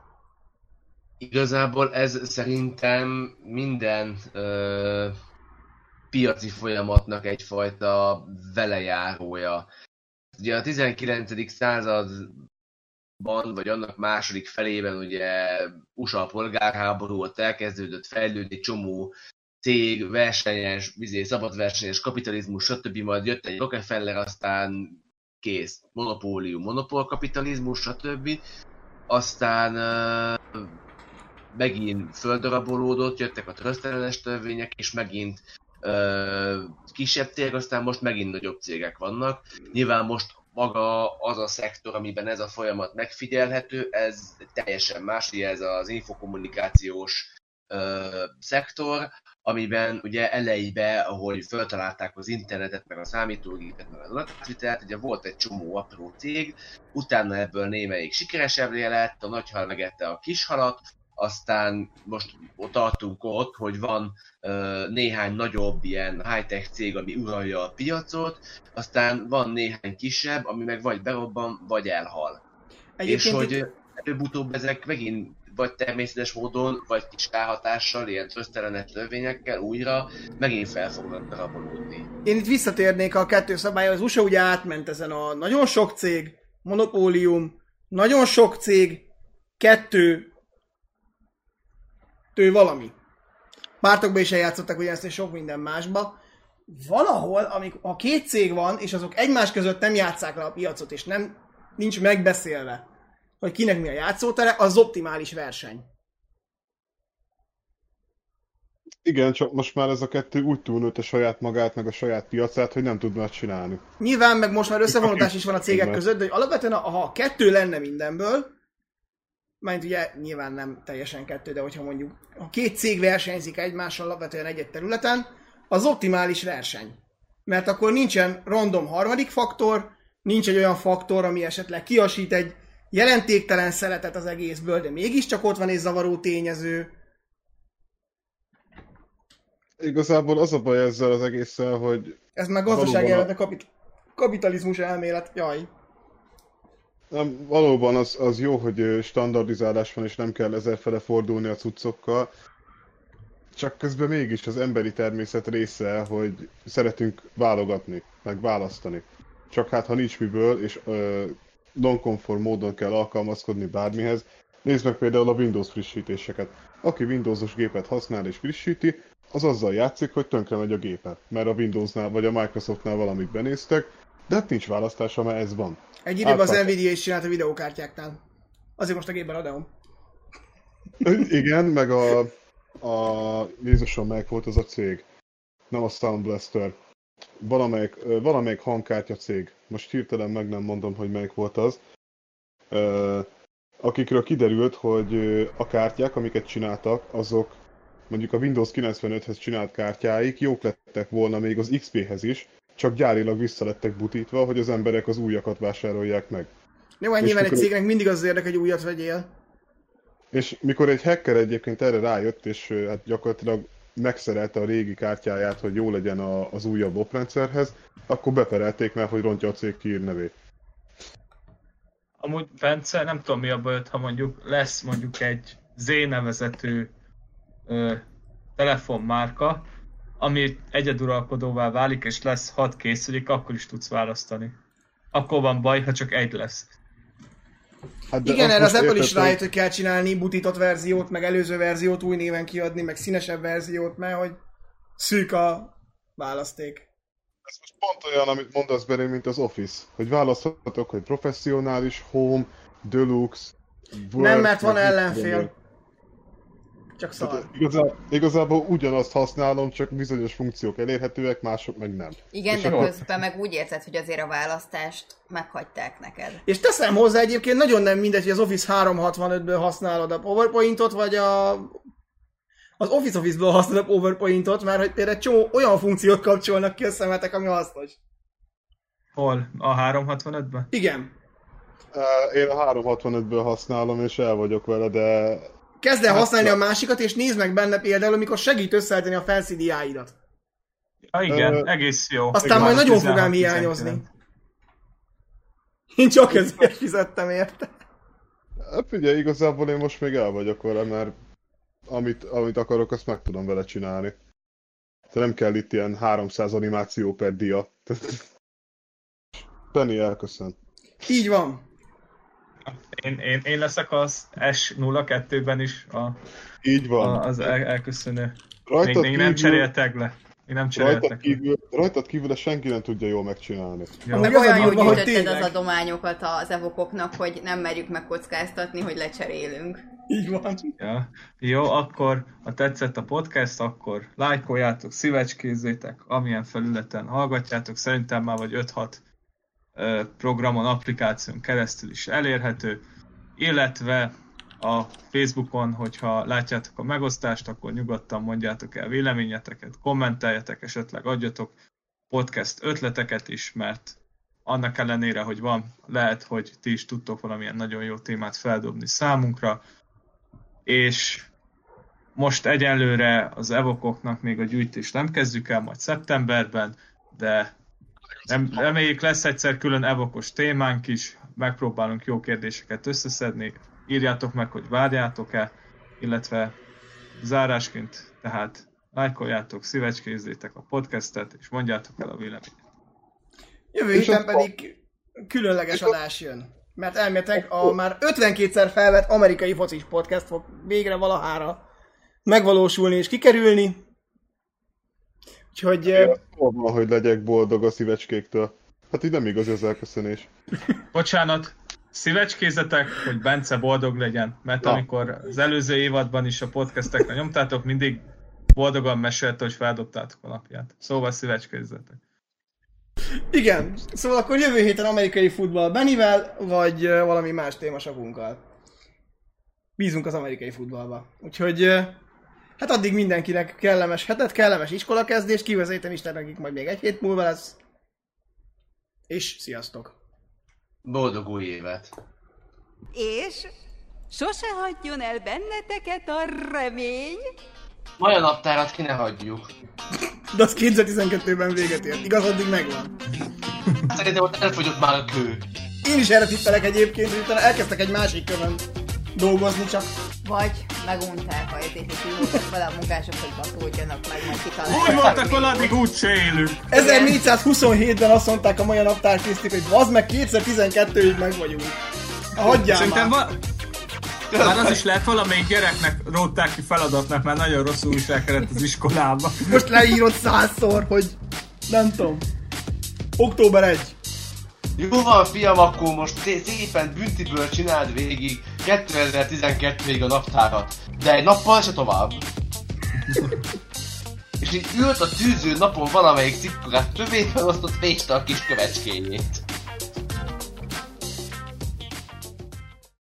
E: Igazából ez szerintem minden ö, piaci folyamatnak egyfajta velejárója. Ugye a 19. században, vagy annak második felében ugye USA polgárháború ott elkezdődött fejlődni, csomó cég, versenyes, izé, szabadversenyes kapitalizmus, stb. Majd jött egy Rockefeller, aztán kész. Monopólium, monopolkapitalizmus, stb. Aztán ö, megint földarabolódott, jöttek a trösztelenes törvények, és megint ö, kisebb cég, aztán most megint nagyobb cégek vannak. Nyilván most maga az a szektor, amiben ez a folyamat megfigyelhető, ez teljesen más, ugye ez az infokommunikációs ö, szektor, amiben ugye elejébe, ahogy feltalálták az internetet, meg a számítógépet, meg az adatvitelt, ugye volt egy csomó apró cég, utána ebből némelyik sikeresebb lett, a nagyhal megette a kishalat, aztán most ott tartunk ott, hogy van ö, néhány nagyobb ilyen high-tech cég, ami uralja a piacot, aztán van néhány kisebb, ami meg vagy berobban, vagy elhal. és
D: Egyébként
E: hogy
D: itt-
E: előbb-utóbb ezek megint vagy természetes módon, vagy kis ráhatással, ilyen trösztelenes törvényekkel újra megint fel fognak darabolódni.
D: Én itt visszatérnék a kettő szabályhoz. Az USA ugye átment ezen a nagyon sok cég, monopólium, nagyon sok cég, kettő, tő valami. Pártokba is eljátszottak ugyanezt, és sok minden másba. Valahol, amik, ha két cég van, és azok egymás között nem játszák le a piacot, és nem nincs megbeszélve, hogy kinek mi a játszótere, az optimális verseny.
C: Igen, csak most már ez a kettő úgy túlnőtte saját magát, meg a saját piacát, hogy nem tud már csinálni.
D: Nyilván meg most már összevonódás is van a cégek között, de hogy alapvetően ha a kettő lenne mindenből, mert ugye nyilván nem teljesen kettő, de hogyha mondjuk a két cég versenyzik egymással alapvetően egy-egy területen, az optimális verseny. Mert akkor nincsen random harmadik faktor, nincs egy olyan faktor, ami esetleg kiasít egy jelentéktelen szeletet az egészből, de mégiscsak ott van egy zavaró tényező.
C: Igazából az a baj ezzel az egésszel, hogy
D: Ez már gazdasági
C: Valóban
D: elmélet, kapit- kapitalizmus elmélet, jaj.
C: Nem, valóban az, az jó, hogy standardizálás van, és nem kell ezerfele fordulni a cuccokkal. Csak közben mégis az emberi természet része, hogy szeretünk válogatni, meg választani. Csak hát, ha nincs miből, és ö, non-conform módon kell alkalmazkodni bármihez, nézd meg például a Windows frissítéseket. Aki Windowsos gépet használ és frissíti, az azzal játszik, hogy tönkre megy a gépe, mert a Windowsnál vagy a Microsoftnál valamit benéztek, de hát nincs választása, mert ez van.
D: Egy időben az Nvidia is csinált a videókártyáknál. Azért most a gépben adom.
C: Igen, meg a, a Jézusom, melyik volt az a cég? Nem a Sound Blaster. Valamelyik, valamelyik hangkártya cég. Most hirtelen meg nem mondom, hogy melyik volt az. Akikről kiderült, hogy a kártyák, amiket csináltak, azok mondjuk a Windows 95-hez csinált kártyáik jók lettek volna még az XP-hez is, csak gyárilag vissza lettek butítva, hogy az emberek az újakat vásárolják meg.
D: Jó, hát nyilván egy cégnek mindig az érdek, hogy újat vegyél.
C: És mikor egy hacker egyébként erre rájött, és hát gyakorlatilag megszerelte a régi kártyáját, hogy jó legyen a, az újabb oprendszerhez, akkor beperelték már, hogy rontja a cég nevét.
B: Amúgy Bence, nem tudom mi a bajod, ha mondjuk lesz mondjuk egy Z nevezetű ö, telefonmárka, ami egyeduralkodóvá válik, és lesz hat készülék, akkor is tudsz választani. Akkor van baj, ha csak egy lesz.
C: Hát
D: Igen, erre az Apple is rájött, hogy kell csinálni butított verziót, meg előző verziót új néven kiadni, meg színesebb verziót, mert hogy szűk a választék.
C: Ez most pont olyan, amit mondasz belé, mint az Office. Hogy választhatok, hogy professzionális, home, deluxe, Word,
D: Nem, mert van ellenfél.
C: én.
D: Csak szar.
C: Tehát igazá, igazából ugyanazt használom, csak bizonyos funkciók elérhetőek, mások meg nem.
A: Igen,
C: És
A: de közben meg úgy érzed, hogy azért a választást meghagyták neked.
D: És teszem hozzá egyébként nagyon nem mindegy, hogy az Office 365-ből használod a PowerPointot, vagy a az Office Office-ből használod a PowerPointot, mert hogy például csomó olyan funkciót kapcsolnak ki a szemetek, ami hasznos.
B: Hol? A 365-ben?
D: Igen.
C: Én a 365-ből használom, és el vagyok vele, de
D: Kezd el
C: Hát,
D: használni a másikat, és nézd meg benne például, amikor segít összeállítani a fancy diáidat.
B: Ja, igen,
C: Ö,
B: egész jó.
D: Aztán
B: Igen,
D: majd nagyon
B: 16,
D: fog ám
B: 19.
D: hiányozni. Én csak ezért fizettem érte.
C: hát figyelj, igazából én most még el vagyok vele, mert amit, amit akarok, azt meg tudom vele csinálni. Tehát nem kell itt ilyen 300 animáció per dia. Penny elköszön.
D: Így van.
B: Én, én, én leszek az S02-ben is a,
C: Így van.
B: a, az el, elköszönő. Még,
C: Rajtad
B: még nem
C: kívül-
B: cseréltek le. Még nem
C: Rajtad
B: cseréltek le.
C: kívül, rajtad kívül ezt senki nem tudja jól megcsinálni.
B: Jó.
D: Meg
A: olyan jól gyűjtötted az adományokat az evokoknak, hogy nem merjük megkockáztatni, hogy lecserélünk.
D: Így van.
B: Ja. Jó, akkor ha tetszett a podcast, akkor lájkoljátok, szívecskézzétek, amilyen felületen hallgatjátok, szerintem már vagy 5-6 ö, programon, applikáción keresztül is elérhető, illetve a Facebookon, hogyha látjátok a megosztást, akkor nyugodtan mondjátok el véleményeteket, kommenteljetek, esetleg adjatok podcast ötleteket is, mert annak ellenére, hogy van, lehet, hogy ti is tudtok valamilyen nagyon jó témát feldobni számunkra, és most egyelőre az evokoknak még a gyűjtést nem kezdjük el, majd szeptemberben, de rem, reméljük lesz egyszer külön evokos témánk is, megpróbálunk jó kérdéseket összeszedni, írjátok meg, hogy várjátok-e, illetve zárásként, tehát lájkoljátok, szívecskézzétek a podcastet, és mondjátok el a véleményt.
D: Jövő
C: És
D: héten pedig különleges adás jön. Mert elméletek a már 52-szer felvett amerikai focis podcast fog végre valahára megvalósulni és kikerülni. Úgyhogy
C: Hol van, hogy legyek boldog a szívecskéktől? Hát így nem igaz az elköszönés.
B: Bocsánat, szívecskézzetek, hogy Bence boldog legyen, mert
C: Na.
B: amikor az előző évadban is a podcastekre nyomtátok, mindig boldogan mesélte, hogy feldobtátok a napját. Szóval szívecskézzetek.
D: igen, szóval akkor jövő héten amerikai futball Benivel, vagy valami más témasakunkkal. Bízunk az amerikai futballba. Úgyhogy hát addig mindenkinek kellemes hetet, kellemes iskolakezdést, kivezetem Isten nekik majd még egy hét múlva lesz. És sziasztok!
E: Boldog új évet!
G: És sose hagyjon el benneteket a remény.
E: Majd a naptárat ki ne hagyjuk.
D: De az 2012-ben véget ért. Igaz, addig megvan.
E: Szerintem ott elfogyott már a kő.
D: Én is erre tippelek egyébként, hogy utána elkezdtek egy másik körön dolgozni, csak
A: Vagy megunták a voltak vele a munkások, hogy batódjanak meg, majd kitalálják.
B: Úgy voltak
A: hogy
B: vele,
A: mi
B: addig úgy se élünk.
D: 1427-ben azt mondták a magyar naptárkészítők, hogy vazd meg 2012-ig meg vagyunk. Hagyjál
B: Szerintem
D: már.
B: va- már az is lehet valamelyik gyereknek rótták ki feladatnak, mert nagyon rosszul viselkedett az iskolában.
D: Most leírod százszor, hogy nem tudom. Október 1.
E: Jó van, fiam, akkor most szé- szépen büntiből csináld végig 2012-ig a naptárat. De egy nappal se tovább. És így ült a tűző napon valamelyik cikkorát többé felosztott véste a kis kövecskéjét.